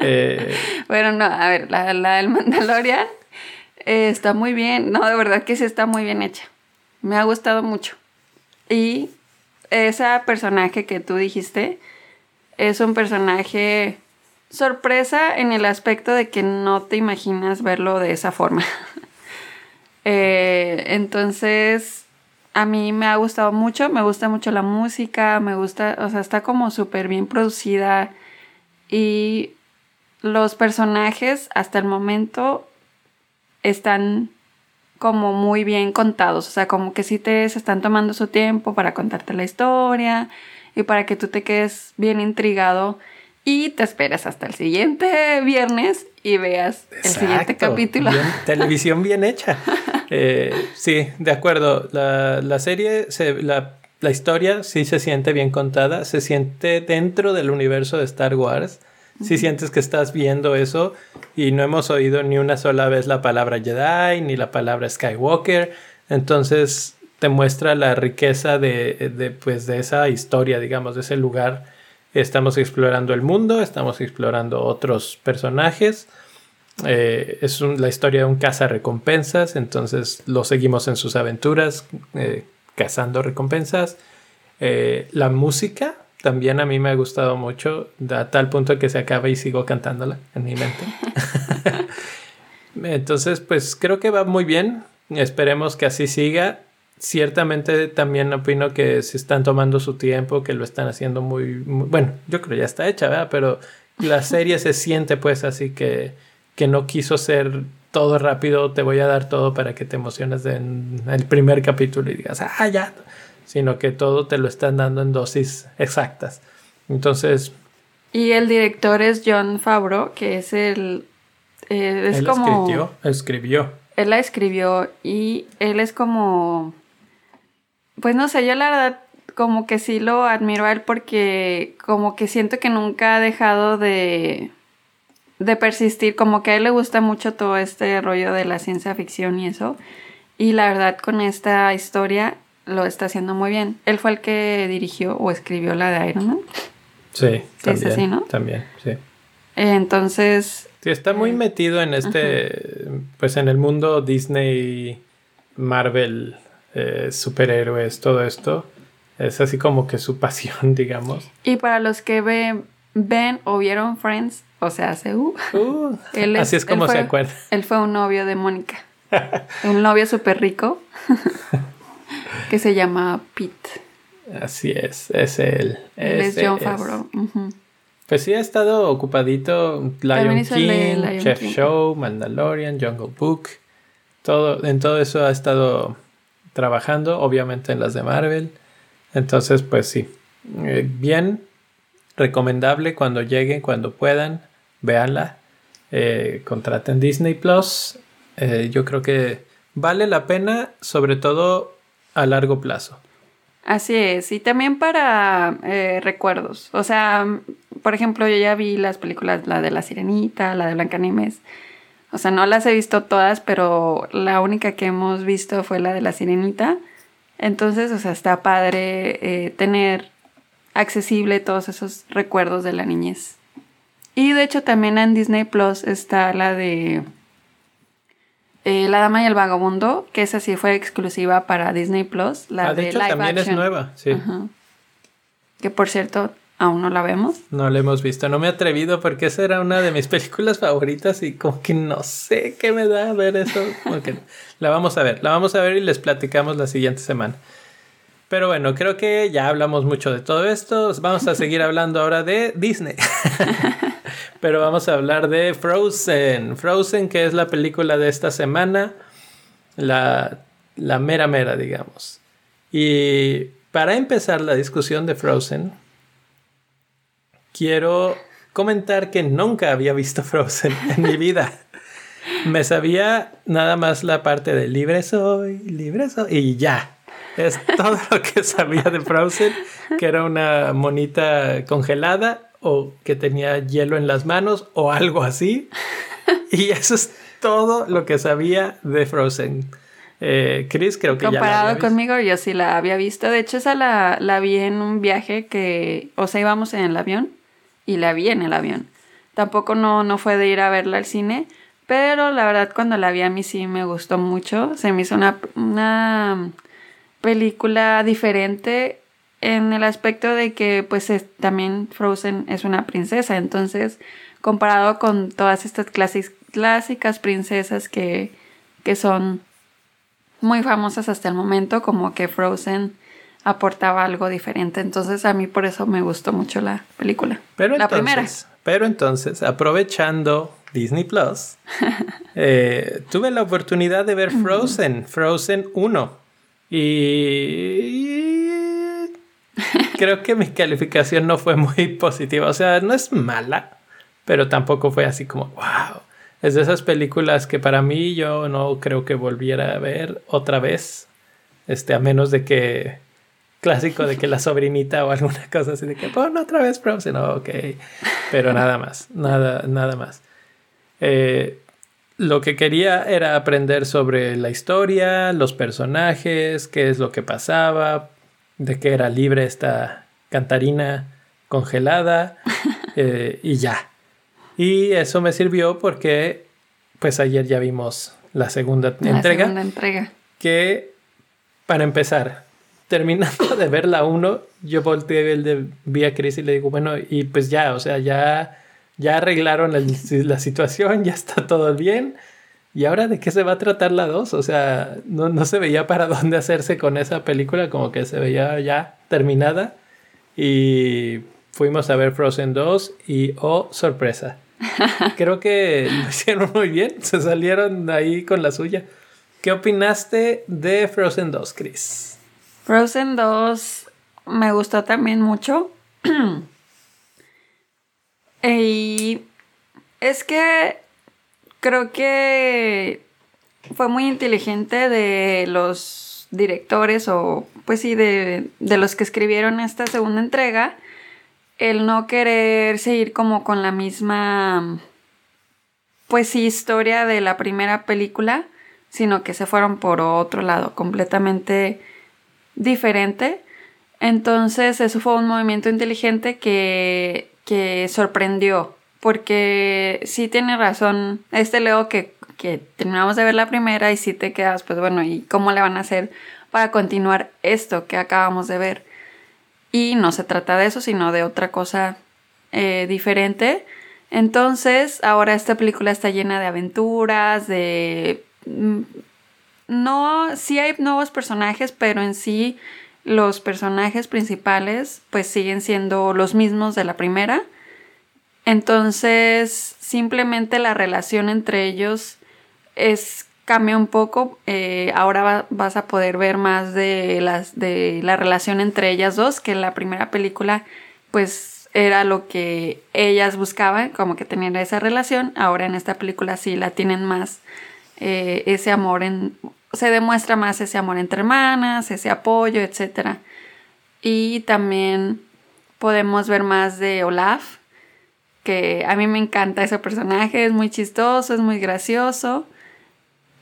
Eh, bueno, no, a ver, la, la del Mandalorian eh, está muy bien. No, de verdad que sí está muy bien hecha. Me ha gustado mucho. Y ese personaje que tú dijiste es un personaje sorpresa en el aspecto de que no te imaginas verlo de esa forma. Eh, entonces, a mí me ha gustado mucho, me gusta mucho la música, me gusta, o sea, está como súper bien producida y los personajes hasta el momento están como muy bien contados, o sea, como que sí te están tomando su tiempo para contarte la historia y para que tú te quedes bien intrigado y te esperes hasta el siguiente viernes y veas el siguiente capítulo. televisión bien hecha. Eh, sí, de acuerdo. La, serie, la, la historia sí se siente bien contada, se siente dentro del universo de Star Wars si sientes que estás viendo eso y no hemos oído ni una sola vez la palabra Jedi ni la palabra Skywalker, entonces te muestra la riqueza de, de, pues, de esa historia, digamos, de ese lugar. Estamos explorando el mundo, estamos explorando otros personajes. Eh, es la historia de un caza recompensas, entonces lo seguimos en sus aventuras, eh, cazando recompensas. Eh, la música también a mí me ha gustado mucho, a tal punto que se acaba y sigo cantándola en mi mente. Entonces, pues creo que va muy bien. Esperemos que así siga. Ciertamente también opino que se están tomando su tiempo, que lo están haciendo muy, bueno, yo creo ya está hecha, ¿verdad? Pero la serie se siente pues así que, que no quiso ser todo rápido, te voy a dar todo para que te emociones en el primer capítulo y digas, ah, ya, sino que todo te lo están dando en dosis exactas. Entonces... Y el director es John Favreau, que es el... Eh, es él como... Escribió, escribió. Él la escribió y él es como... Pues no sé, yo la verdad como que sí lo admiro a él porque como que siento que nunca ha dejado de, de persistir, como que a él le gusta mucho todo este rollo de la ciencia ficción y eso. Y la verdad con esta historia lo está haciendo muy bien. Él fue el que dirigió o escribió la de Iron Man. Sí, también, es así, ¿no? También, sí. Entonces... Sí, está muy eh, metido en este, pues en el mundo Disney, Marvel, eh, superhéroes, todo esto. Es así como que su pasión, digamos. Y para los que ven, ven o vieron Friends, o sea, hace uh, uh así es como se acuerda. Él fue un novio de Mónica. un novio súper rico. que se llama Pete. Así es, es él. es John Favreau. Pues sí, ha estado ocupadito Lion King, Chef Show, Mandalorian, Jungle Book. Todo, en todo eso ha estado trabajando, obviamente en las de Marvel. Entonces, pues sí, eh, bien, recomendable cuando lleguen, cuando puedan, véanla. Eh, contraten Disney Plus. Eh, yo creo que vale la pena, sobre todo a largo plazo. Así es, y también para recuerdos. O sea, por ejemplo, yo ya vi las películas, la de La Sirenita, la de Blancanieves. O sea, no las he visto todas, pero la única que hemos visto fue la de La Sirenita. Entonces, o sea, está padre eh, tener accesible todos esos recuerdos de la niñez. Y de hecho también en Disney Plus está la de eh, la Dama y el Vagabundo, que esa sí fue exclusiva para Disney Plus. La ah, de, hecho, también es nueva, sí. Que por cierto, aún no la vemos. No la hemos visto. No me he atrevido porque esa era una de mis películas favoritas y como que no sé qué me da ver eso. la vamos a ver, la vamos a ver y les platicamos la siguiente semana. Pero bueno, creo que ya hablamos mucho de todo esto. Vamos a seguir hablando ahora de Disney. Pero vamos a hablar de Frozen. Frozen, que es la película de esta semana. La, la mera mera, digamos. Y para empezar la discusión de Frozen, quiero comentar que nunca había visto Frozen en mi vida. Me sabía nada más la parte de libre soy, libre soy y ya. Es todo lo que sabía de Frozen, que era una monita congelada o que tenía hielo en las manos o algo así. Y eso es todo lo que sabía de Frozen. Eh, Chris creo que Comparado ya la había conmigo, yo sí la había visto. De hecho, esa la, la vi en un viaje que, o sea, íbamos en el avión y la vi en el avión. Tampoco no, no fue de ir a verla al cine, pero la verdad cuando la vi a mí sí me gustó mucho. Se me hizo una, una película diferente en el aspecto de que pues es- también Frozen es una princesa, entonces comparado con todas estas clasis- clásicas princesas que, que son muy famosas hasta el momento, como que Frozen aportaba algo diferente, entonces a mí por eso me gustó mucho la película. Pero la entonces, primera. pero entonces, aprovechando Disney Plus, eh, tuve la oportunidad de ver Frozen, Frozen 1. Y creo que mi calificación no fue muy positiva. O sea, no es mala, pero tampoco fue así como, wow. Es de esas películas que para mí yo no creo que volviera a ver otra vez. Este, a menos de que clásico de que la sobrinita o alguna cosa así de que pon otra vez Frozen, oh, ok. Pero nada más, nada, nada más. Eh, lo que quería era aprender sobre la historia, los personajes, qué es lo que pasaba, de qué era libre esta cantarina congelada eh, y ya. Y eso me sirvió porque pues ayer ya vimos la segunda La entrega segunda entrega. que para empezar, terminando de ver la 1, yo volteé el de vi a Chris y le digo, bueno, y pues ya, o sea, ya, ya arreglaron el- la situación, ya está todo bien. ¿Y ahora de qué se va a tratar la 2? O sea, no, no se veía para dónde hacerse con esa película, como que se veía ya terminada. Y fuimos a ver Frozen 2 y, oh, sorpresa. Creo que lo hicieron muy bien, se salieron ahí con la suya. ¿Qué opinaste de Frozen 2, Chris? Frozen 2 me gustó también mucho. y es que creo que fue muy inteligente de los directores o pues sí, de, de los que escribieron esta segunda entrega, el no querer seguir como con la misma pues sí, historia de la primera película, sino que se fueron por otro lado, completamente diferente. Entonces, eso fue un movimiento inteligente que, que sorprendió, porque sí tiene razón este Leo que, que terminamos de ver la primera y sí te quedas, pues bueno, ¿y cómo le van a hacer para continuar esto que acabamos de ver? Y no se trata de eso, sino de otra cosa eh, diferente. Entonces, ahora esta película está llena de aventuras, de... No, sí hay nuevos personajes, pero en sí los personajes principales pues siguen siendo los mismos de la primera. Entonces, simplemente la relación entre ellos es cambia un poco. Eh, ahora va- vas a poder ver más de las de la relación entre ellas dos, que en la primera película, pues era lo que ellas buscaban, como que tenían esa relación. Ahora en esta película sí la tienen más eh, ese amor en se demuestra más ese amor entre hermanas, ese apoyo, etcétera. Y también podemos ver más de Olaf, que a mí me encanta ese personaje, es muy chistoso, es muy gracioso.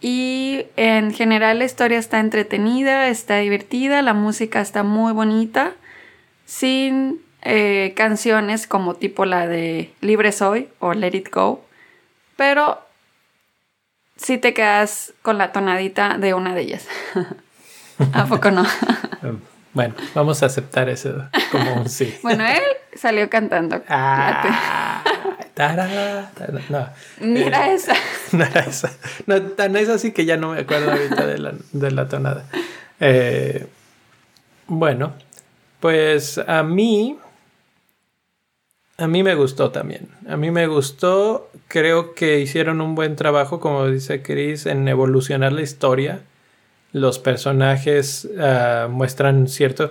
Y en general la historia está entretenida, está divertida, la música está muy bonita, sin eh, canciones como tipo la de Libre Soy o Let It Go, pero sí te quedas con la tonadita de una de ellas. ¿A poco no? Bueno, vamos a aceptar eso como un sí. bueno, él salió cantando. Ah, no, Ni era eh, esa. no era esa. No, tan es así que ya no me acuerdo ahorita de la, de la tonada. Eh, bueno, pues a mí. A mí me gustó también. A mí me gustó. Creo que hicieron un buen trabajo, como dice Chris, en evolucionar la historia. Los personajes ah, muestran cierto.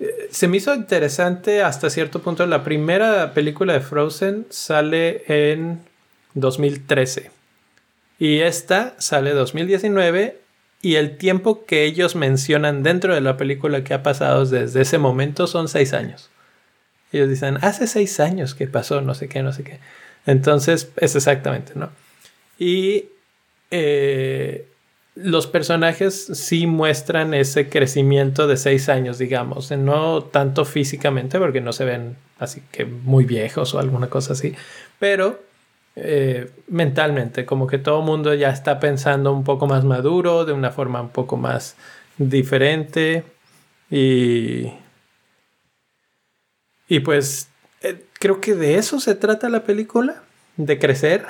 eh, Se me hizo interesante hasta cierto punto. La primera película de Frozen sale en 2013. Y esta sale 2019 y el tiempo que ellos mencionan dentro de la película que ha pasado desde ese momento son seis años. Ellos dicen, hace seis años que pasó, no sé qué, no sé qué. Entonces, es exactamente, ¿no? Y eh, los personajes sí muestran ese crecimiento de seis años, digamos, no tanto físicamente, porque no se ven así que muy viejos o alguna cosa así, pero eh, mentalmente, como que todo el mundo ya está pensando un poco más maduro, de una forma un poco más diferente y... Y pues eh, creo que de eso se trata la película, de crecer,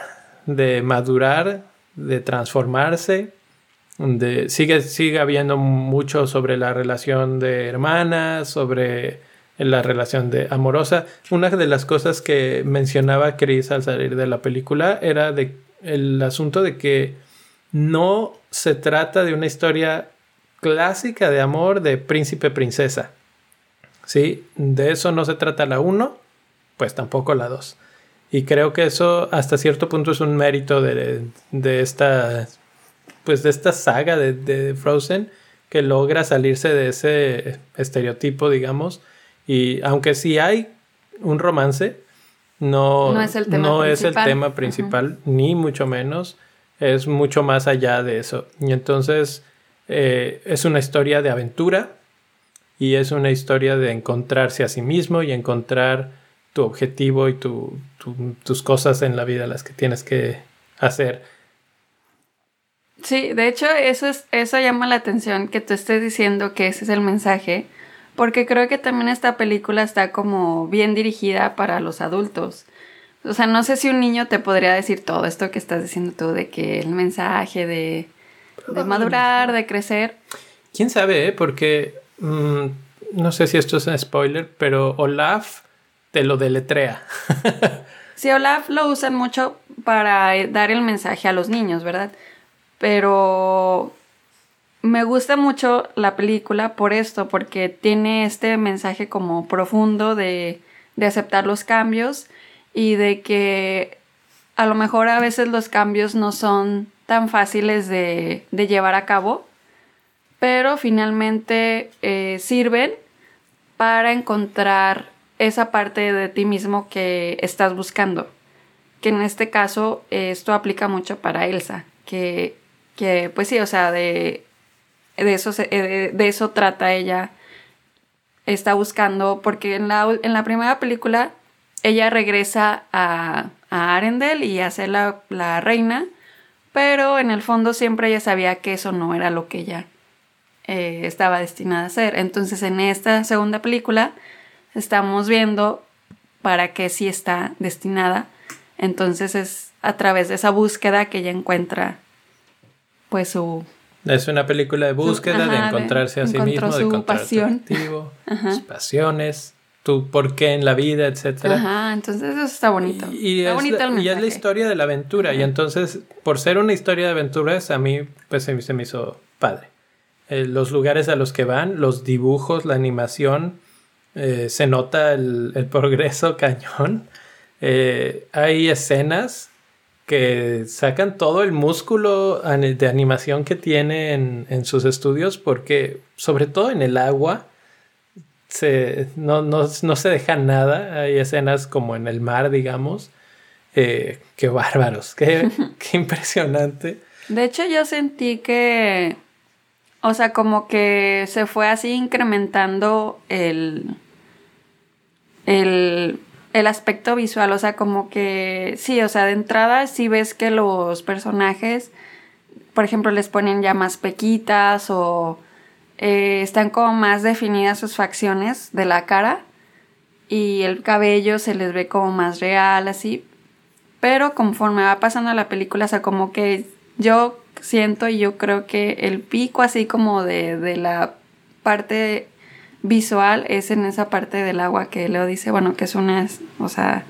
de madurar, de transformarse, de, sigue, sigue habiendo mucho sobre la relación de hermanas, sobre la relación de amorosa. Una de las cosas que mencionaba Chris al salir de la película era el asunto de que no se trata de una historia clásica de amor de príncipe princesa. ¿Sí? De eso no se trata la 1, pues tampoco la 2. Y creo que eso hasta cierto punto es un mérito de, de esta pues de esta saga de, de Frozen que logra salirse de ese estereotipo, digamos, y aunque sí hay un romance, no, es el tema principal, ni mucho menos. Es mucho más allá de eso. Y entonces eh, es una historia de aventura y es una historia de encontrarse a sí mismo y encontrar tu objetivo y tus cosas en la vida, las que tienes que hacer. Sí, de hecho, eso, es, eso llama la atención que tú estés diciendo que ese es el mensaje porque creo que también esta película está como bien dirigida para los adultos. O sea, no sé si un niño te podría decir todo esto que estás diciendo tú, de que el mensaje de, de madurar, de crecer. ¿Quién sabe? Eh? Porque mm, no sé si esto es un spoiler, pero Olaf te lo deletrea. sí, Olaf lo usan mucho para dar el mensaje a los niños, ¿verdad? Pero me gusta mucho la película por esto, porque tiene este mensaje como profundo de, de aceptar los cambios y de que a lo mejor a veces los cambios no son tan fáciles de, de llevar a cabo, pero finalmente eh, sirven para encontrar esa parte de ti mismo que estás buscando. Que en este caso esto aplica mucho para Elsa, que, que pues sí, o sea, de de eso, eh, de eso trata ella. Está buscando, porque en la, en la primera película ella regresa a, a Arendelle y hace la, la reina, pero en el fondo siempre ella sabía que eso no era lo que ella eh, estaba destinada a hacer. Entonces en esta segunda película estamos viendo para qué sí está destinada. Entonces es a través de esa búsqueda que ella encuentra pues su es una película de búsqueda, de encontrarse a sí mismo, de encontrar pasión. sus pasiones, tu por qué en la vida, etc. Ajá, entonces eso está bonito. Y, es, la, y es la historia de la aventura. Y entonces, por ser una historia de aventuras, a mí pues se, me hizo padre. Eh, los lugares a los que van, los dibujos, la animación, eh, se nota el, el progreso cañón. Eh, hay escenas que sacan todo el músculo de animación que tiene en, sus estudios porque sobre todo en el agua se, no, se deja nada. Hay escenas como en el mar, digamos. Eh, qué bárbaros, qué, qué impresionante. De hecho yo sentí que, o sea, como que se fue así incrementando el, el el aspecto visual, o sea, como que sí, o sea, de entrada sí ves que los personajes, por ejemplo, les ponen ya más pequitas o eh, están como más definidas sus facciones de la cara y el cabello se les ve como más real, así. Pero conforme va pasando la película, o sea, como que yo siento y yo creo que el pico así como de, de la parte visual es en esa parte del agua que Leo dice, bueno, que es una, o sea,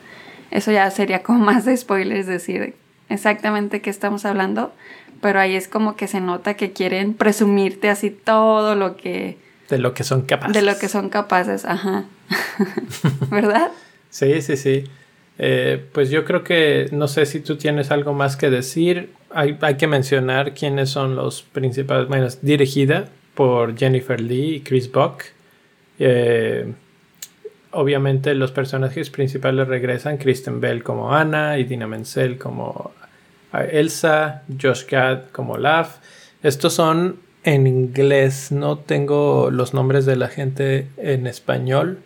eso ya sería como más de spoilers decir exactamente qué estamos hablando, pero ahí es como que se nota que quieren presumirte así todo lo que... De lo que son capaces. De lo que son capaces, ajá. ¿Verdad? Sí, sí, sí. Eh, pues yo creo que no sé si tú tienes algo más que decir. hay, que mencionar quiénes son los principales. Bueno, es dirigida por Jennifer Lee y Chris Buck. Eh, obviamente los personajes principales regresan, Kristen Bell como Anna, y Dina Menzel como Elsa, Josh Gad como Laugh. Estos son en inglés, no tengo los nombres de la gente en español.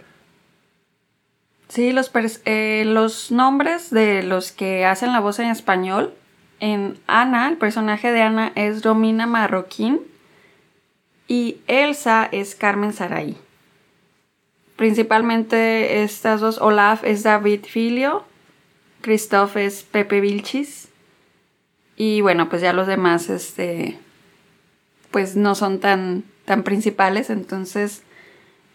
Sí, los, eh, los nombres de los que hacen la voz en español. En Ana, el personaje de Ana es Romina Marroquín y Elsa es Carmen Saray. Principalmente estas dos, Olaf es David Filio, Christoph es Pepe Vilchis y bueno, pues ya los demás, este, pues no son tan, tan principales, entonces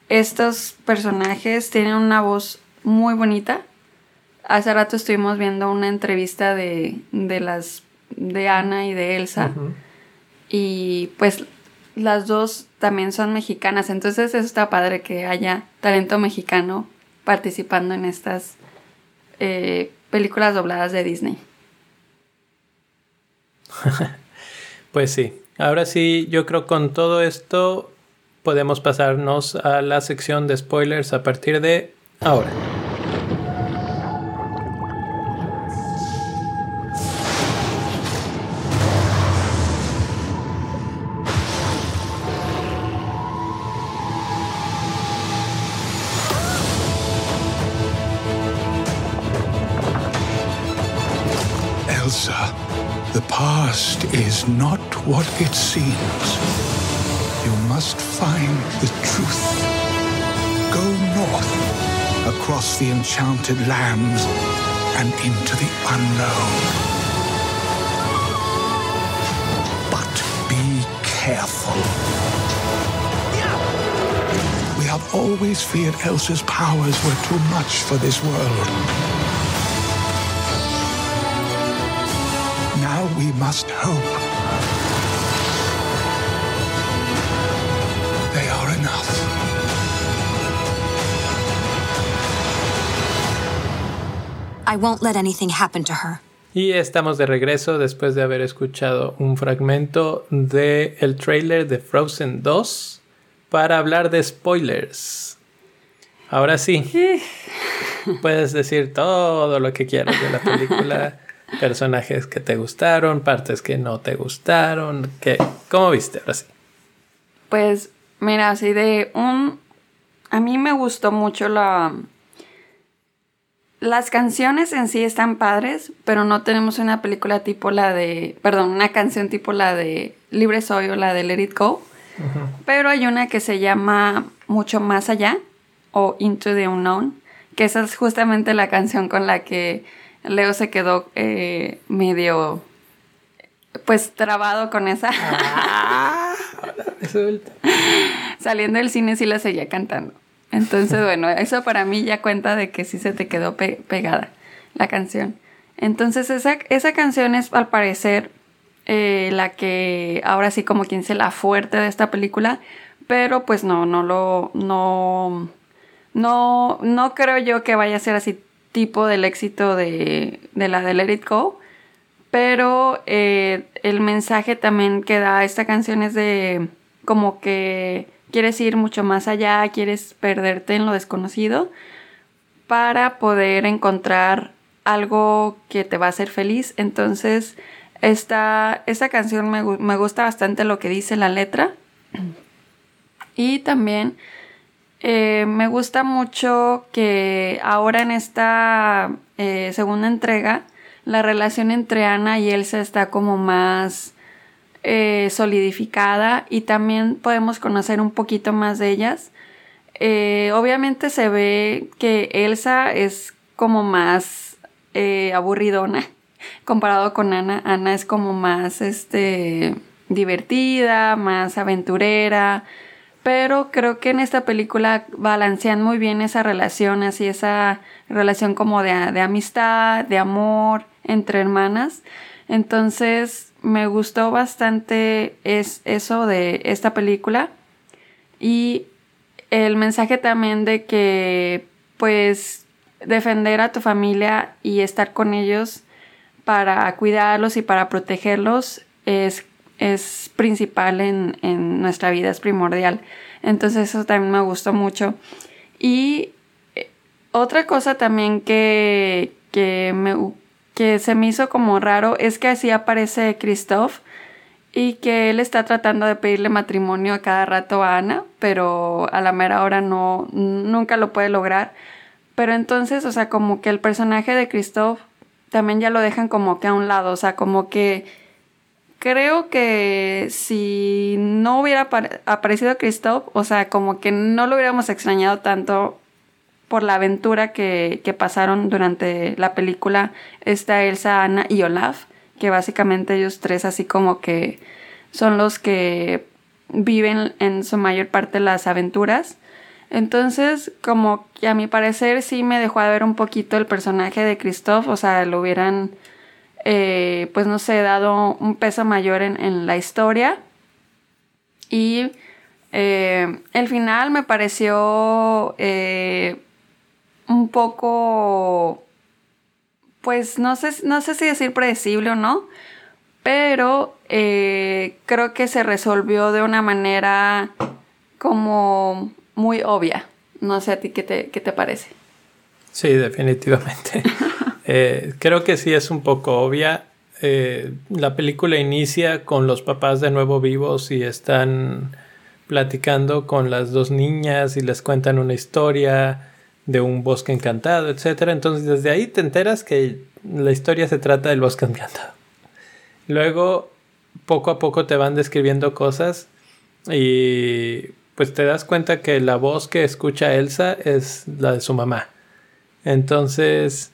estos personajes tienen una voz muy bonita. Hace rato estuvimos viendo una entrevista de, de las de Ana y de Elsa. Y pues las dos también son mexicanas, entonces eso está padre que haya talento mexicano participando en estas eh, películas dobladas de Disney. pues sí, ahora sí, yo creo con todo esto podemos pasarnos a la sección de spoilers a partir de ahora. Elsa, the past is not what it seems. You must find the truth. Go north, across the enchanted lands, and into the unknown. But be careful. We have always feared Elsa's powers were too much for this world. Now we must hope. I won't let anything happen to her. Y estamos de regreso después de haber escuchado un fragmento del el trailer de Frozen 2 para hablar de spoilers. Ahora sí, puedes decir todo lo que quieras de la película personajes que te gustaron, partes que no te gustaron. ¿Qué, ¿Cómo viste ahora sí? Pues mira, así de un... A mí me gustó mucho la... Las canciones en sí están padres, pero no tenemos una película tipo la de... Perdón, una canción tipo la de Libre Soy o la de Let It Go. Pero hay una que se llama Mucho Más Allá o Into the Unknown, que esa es justamente la canción con la que Leo se quedó eh, medio, pues trabado con esa. Ah, Saliendo del cine sí la seguía cantando. Entonces, bueno, eso para mí ya cuenta de que sí se te quedó pegada la canción. Entonces, esa, esa canción es al parecer eh, la que ahora sí como quien se la fuerte de esta película, pero pues no, no lo, no, no, no creo yo que vaya a ser así tipo del éxito de, la de Let It Go. Pero eh, el mensaje también que da esta canción es de como que quieres ir mucho más allá, quieres perderte en lo desconocido para poder encontrar algo que te va a hacer feliz. Entonces, esta, canción me, me gusta bastante lo que dice la letra. Y también eh, me gusta mucho que ahora en esta eh, segunda entrega la relación entre Ana y Elsa está como más eh, solidificada y también podemos conocer un poquito más de ellas. obviamente se ve que Elsa es como más aburridona comparado con Ana. Ana es como más este, divertida, más aventurera pero creo que en esta película balancean muy bien esa relación, así esa relación como de, amistad, de amor entre hermanas. Entonces me gustó bastante es eso de esta película y el mensaje también de que pues defender a tu familia y estar con ellos para cuidarlos y para protegerlos es, es principal en, en nuestra vida, es primordial. Entonces eso también me gustó mucho. Y eh, otra cosa también que, que, me, que se me hizo como raro es que así aparece Christoph y que él está tratando de pedirle matrimonio a cada rato a Ana, pero a la mera hora no, nunca lo puede lograr. Pero entonces, o sea, como que el personaje de Christoph también ya lo dejan como que a un lado, o sea, como que creo que si no hubiera aparecido Christoph, o sea, como que no lo hubiéramos extrañado tanto por la aventura que, que pasaron durante la película, esta Elsa, Ana y Olaf que básicamente ellos tres así como que son los que viven en su mayor parte las aventuras. Entonces, como que a mi parecer sí me dejó de ver un poquito el personaje de Christoph, o sea, lo hubieran, eh, pues no sé, dado un peso mayor en, la historia. Y eh, el final me pareció eh, un poco pues no sé, no sé si decir predecible o no, pero eh, creo que se resolvió de una manera como muy obvia. No sé a ti qué te, qué te parece. Sí, definitivamente. Eh, creo que sí es un poco obvia. Eh, la película inicia con los papás de nuevo vivos y están platicando con las dos niñas y les cuentan una historia de un bosque encantado, etcétera. Entonces desde ahí te enteras que la historia se trata del bosque encantado. Luego poco a poco te van describiendo cosas y pues te das cuenta que la voz que escucha Elsa es la de su mamá. Entonces,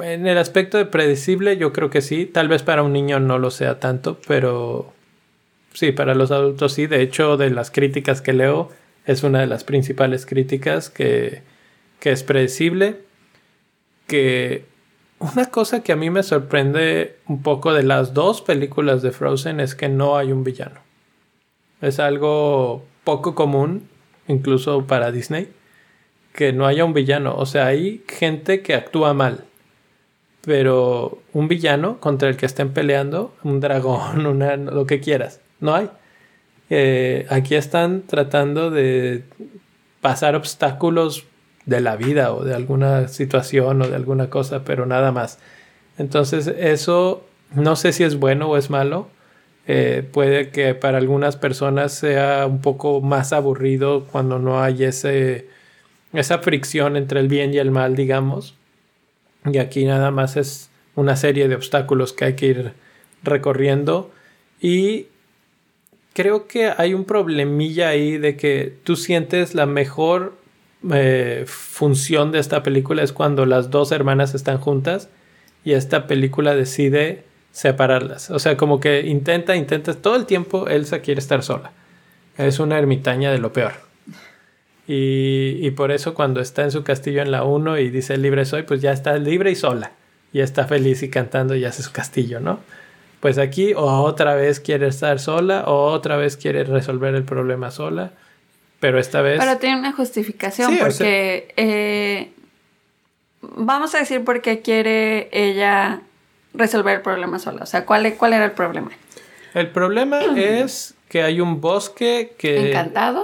en el aspecto de predecible yo creo que sí, tal vez para un niño no lo sea tanto, pero sí, para los adultos sí. De hecho, de las críticas que leo, es una de las principales críticas que que es predecible, que una cosa que a mí me sorprende un poco de las dos películas de Frozen es que no hay un villano. Es algo poco común, incluso para Disney, que no haya un villano. O sea, hay gente que actúa mal, pero un villano contra el que estén peleando, un dragón, una, lo que quieras, no hay. Eh, aquí están tratando de pasar obstáculos de la vida o de alguna situación o de alguna cosa, pero nada más. Entonces eso no sé si es bueno o es malo. Eh, puede que para algunas personas sea un poco más aburrido cuando no hay ese, esa fricción entre el bien y el mal, digamos. Y aquí nada más es una serie de obstáculos que hay que ir recorriendo. Y creo que hay un problemilla ahí de que tú sientes la mejor eh, función de esta película es cuando las dos hermanas están juntas y esta película decide separarlas. O sea, como que intenta, intenta, todo el tiempo Elsa quiere estar sola. Es una ermitaña de lo peor. Y, y por eso cuando está en su castillo en la 1 y dice libre soy, pues ya está libre y sola. Y está feliz y cantando y hace su castillo, ¿no? Pues aquí o otra vez quiere estar sola o otra vez quiere resolver el problema sola pero esta vez... Pero tiene una justificación porque... Eh, vamos a decir por qué quiere ella resolver el problema sola. O sea, ¿cuál, cuál era el problema? El problema es que hay un bosque que,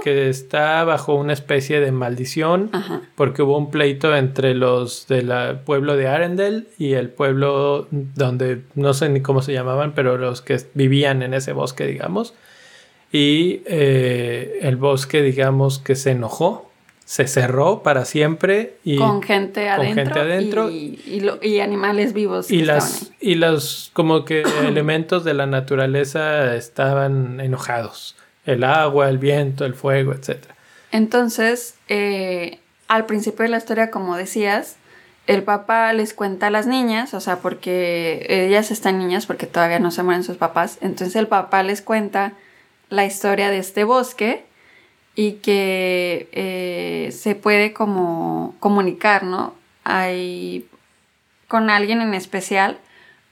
que está bajo una especie de maldición porque hubo un pleito entre los del pueblo de Arendelle y el pueblo donde no sé ni cómo se llamaban, pero los que vivían en ese bosque, digamos y eh, el bosque, digamos, que se enojó, se cerró para siempre y con gente adentro, Y, animales vivos. Y las y los como que elementos de la naturaleza estaban enojados, el agua, el viento, el fuego, etc. Entonces, eh, al principio de la historia, como decías, el papá les cuenta a las niñas, o sea, porque ellas están niñas porque todavía no se mueren sus papás, entonces el papá les cuenta la historia de este bosque y que eh, se puede como comunicar, ¿no? Con alguien en especial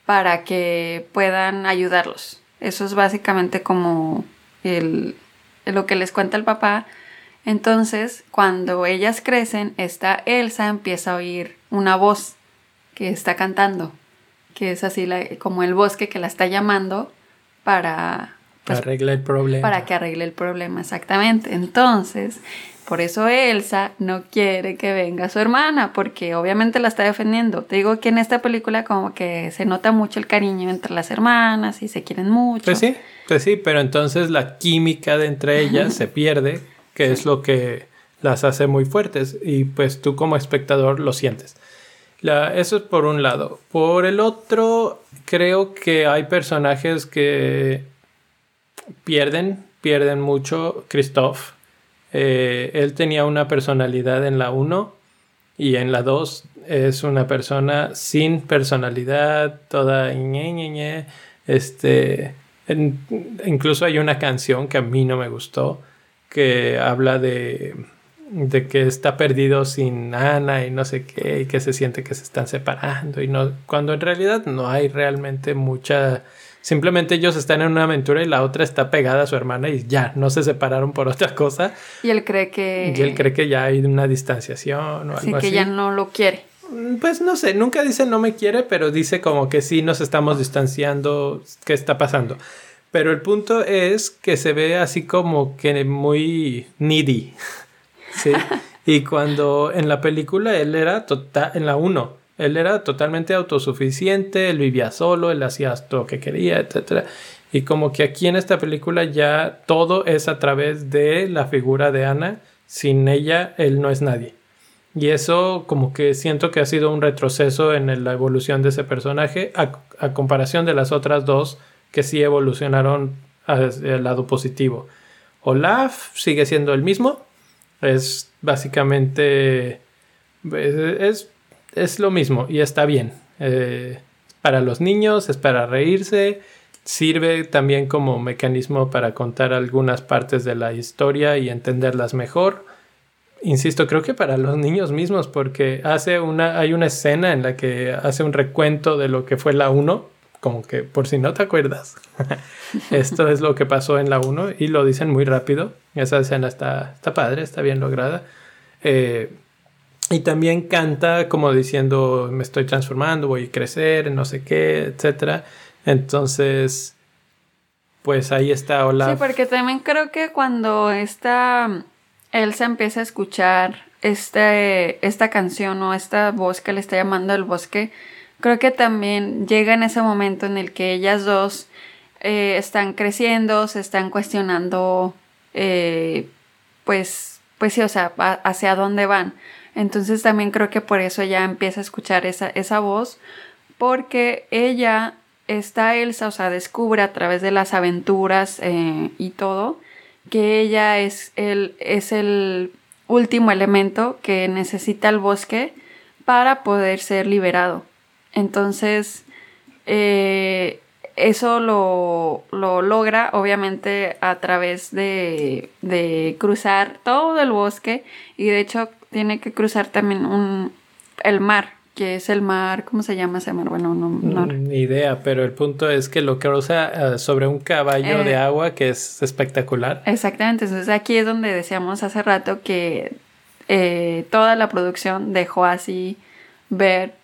para que puedan ayudarlos. Eso es básicamente como el, lo que les cuenta el papá. Entonces, cuando ellas crecen, esta Elsa empieza a oír una voz que está cantando. que es así como el bosque que la está llamando para... Pues, para arreglar el problema. Para que arregle el problema, exactamente. Entonces, por eso Elsa no quiere que venga su hermana, porque obviamente la está defendiendo. Te digo que en esta película como que se nota mucho el cariño entre las hermanas y se quieren mucho. Pues sí, pues sí, pero entonces la química de entre ellas se pierde, que es lo que las hace muy fuertes y pues tú como espectador lo sientes. eso es por un lado. Por el otro, creo que hay personajes que pierden, pierden mucho. Christoph eh, él tenía una personalidad en la 1 y en la 2 es una persona sin personalidad, toda ñe, Este, incluso hay una canción que a mí no me gustó que habla de, de que está perdido sin Ana y no sé qué y que se siente que se están separando y no cuando en realidad no hay realmente mucha Simplemente ellos están en una aventura y la otra está pegada a su hermana y ya, no se separaron por otra cosa. Y él cree que... Y él cree que ya hay una distanciación o algo sí, que ya no lo quiere. Pues no sé, nunca dice no me quiere, pero dice como que sí nos estamos distanciando, ¿qué está pasando? Pero el punto es que se ve así como que muy needy. ¿sí? y cuando en la película él era total, en la 1, él era totalmente autosuficiente, él vivía solo, él hacía todo lo que quería, etc. Y como que aquí en esta película ya todo es a través de la figura de Ana. Sin ella, él no es nadie. Y eso como que siento que ha sido un retroceso en la evolución de ese personaje a, comparación de las otras dos que sí evolucionaron al lado positivo. Olaf sigue siendo el mismo. Es básicamente... es es lo mismo y está bien. Eh, para los niños, es para reírse, sirve también como mecanismo para contar algunas partes de la historia y entenderlas mejor. Insisto, creo que para los niños mismos, porque hace una, hay una escena en la que hace un recuento de lo que fue la 1, como que por si no te acuerdas, esto es lo que pasó en la 1 y lo dicen muy rápido. Esa escena está, está padre, está bien lograda. Eh, y también canta como diciendo, me estoy transformando, voy a crecer, no sé qué, etc. Entonces, pues ahí está Olaf. Sí, porque también creo que cuando esta Elsa empieza a escuchar este, esta canción o esta voz que le está llamando el bosque, creo que también llega en ese momento en el que ellas dos eh, están creciendo, se están cuestionando, eh, pues, pues sí, o sea, hacia dónde van. Entonces también creo que por eso ella empieza a escuchar esa, esa voz, porque ella, está Elsa, o sea, descubre a través de las aventuras eh, y todo, que ella es el, es el último elemento que necesita el bosque para poder ser liberado. Entonces, eh, eso lo, lo, logra obviamente a través de, de, cruzar todo el bosque y de hecho tiene que cruzar también un, el mar, que es el mar, ¿cómo se llama ese mar? Bueno, no, no. Ni idea, pero el punto es que lo cruza uh, sobre un caballo de eh, agua que es espectacular. Exactamente, entonces aquí es donde decíamos hace rato que eh, toda la producción dejó así ver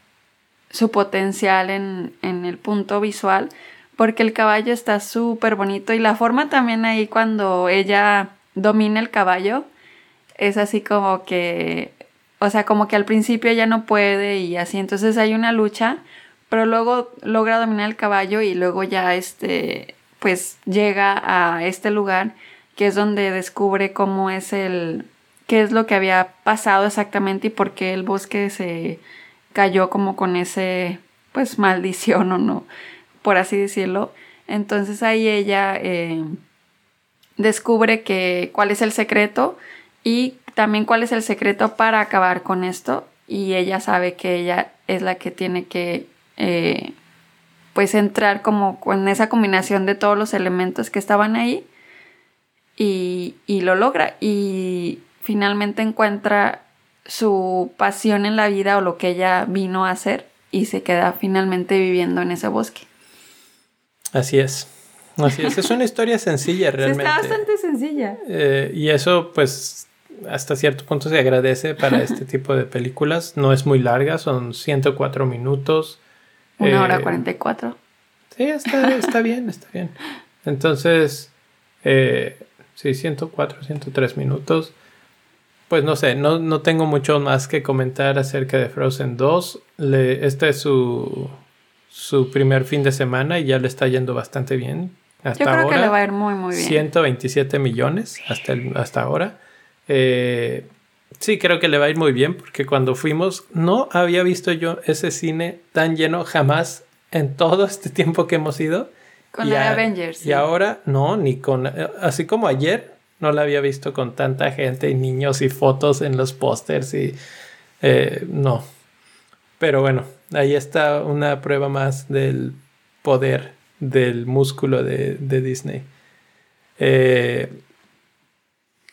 su potencial en, en el punto visual, porque el caballo está súper bonito y la forma también ahí cuando ella domina el caballo, es así como que, o sea, como que al principio ya no puede y así, entonces hay una lucha, pero luego logra dominar el caballo y luego ya este, pues llega a este lugar que es donde descubre cómo es el, qué es lo que había pasado exactamente y por qué el bosque se cayó como con ese, pues maldición o no, por así decirlo. Entonces ahí ella eh, descubre que cuál es el secreto y también cuál es el secreto para acabar con esto y ella sabe que ella es la que tiene que eh, pues entrar como con esa combinación de todos los elementos que estaban ahí y, y lo logra y finalmente encuentra su pasión en la vida o lo que ella vino a hacer y se queda finalmente viviendo en ese bosque. Así es. Así es. Es una historia sencilla realmente. está bastante sencilla. Eh, y eso pues hasta cierto punto se agradece para este tipo de películas. No es muy larga, son 104 minutos. Una hora Eh, cuarenta y cuatro. Sí, está, está bien, está bien. Entonces, eh, sí, 104, 103 minutos. Pues no sé, no, no tengo mucho más que comentar acerca de Frozen 2. Le, este es su, su primer fin de semana y ya le está yendo bastante bien. Hasta Yo creo ahora, que le va a ir muy, muy bien. 127 millones hasta, el- hasta ahora. Eh, sí, creo que le va a ir muy bien porque cuando fuimos no había visto yo ese cine tan lleno jamás en todo este tiempo que hemos ido. Con Y la a- Avengers. Y sí. ahora no, ni con... Así como ayer no la había visto con tanta gente y niños y fotos en los pósters y... eh, no. Pero bueno, ahí está una prueba más del poder del músculo de, de Disney. Eh,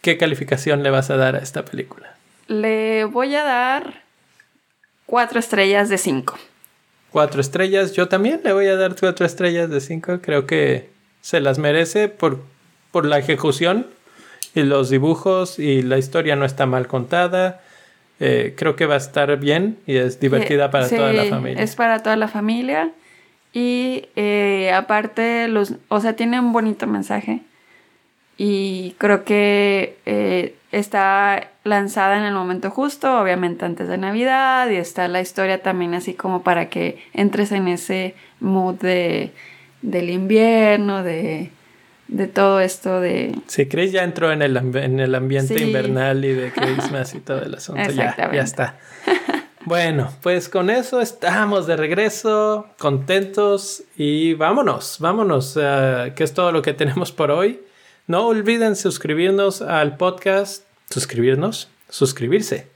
¿Qué calificación le vas a dar a esta película? Le voy a dar cuatro estrellas de cinco. Cuatro estrellas. Yo también le voy a dar cuatro estrellas de cinco. Creo que se las merece por, por la ejecución y los dibujos y la historia no está mal contada. Eh, creo que va a estar bien y es divertida para Sí, toda la familia. Es para toda la familia. Y eh, aparte, los, o sea, tiene un bonito mensaje. Y creo que eh, está lanzada en el momento justo, obviamente antes de Navidad. Y está la historia también así como para que entres en ese mood de, del invierno, de, de todo esto de... Sí, Chris ya entró en el, en el ambiente Sí. invernal y de Christmas y todo el asunto. Ya, Exactamente. ya está. Bueno, pues con eso estamos de regreso, contentos y vámonos, vámonos, eh, que es todo lo que tenemos por hoy. No olviden suscribirnos al podcast, suscribirnos, suscribirse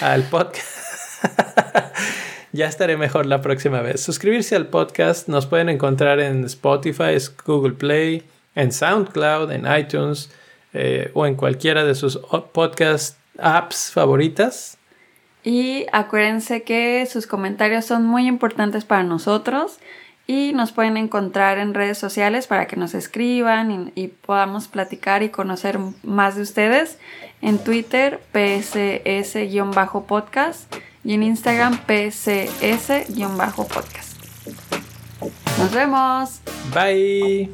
al podcast. ya estaré mejor la próxima vez. Suscribirse al podcast nos pueden encontrar en Spotify, Google Play, en SoundCloud, en iTunes eh, o en cualquiera de sus podcast apps favoritas. Y acuérdense que sus comentarios son muy importantes para nosotros y nos pueden encontrar en redes sociales para que nos escriban y, podamos platicar y conocer más de ustedes. En Twitter, pss-podcast y en Instagram, pcs-podcast. Nos vemos. Bye.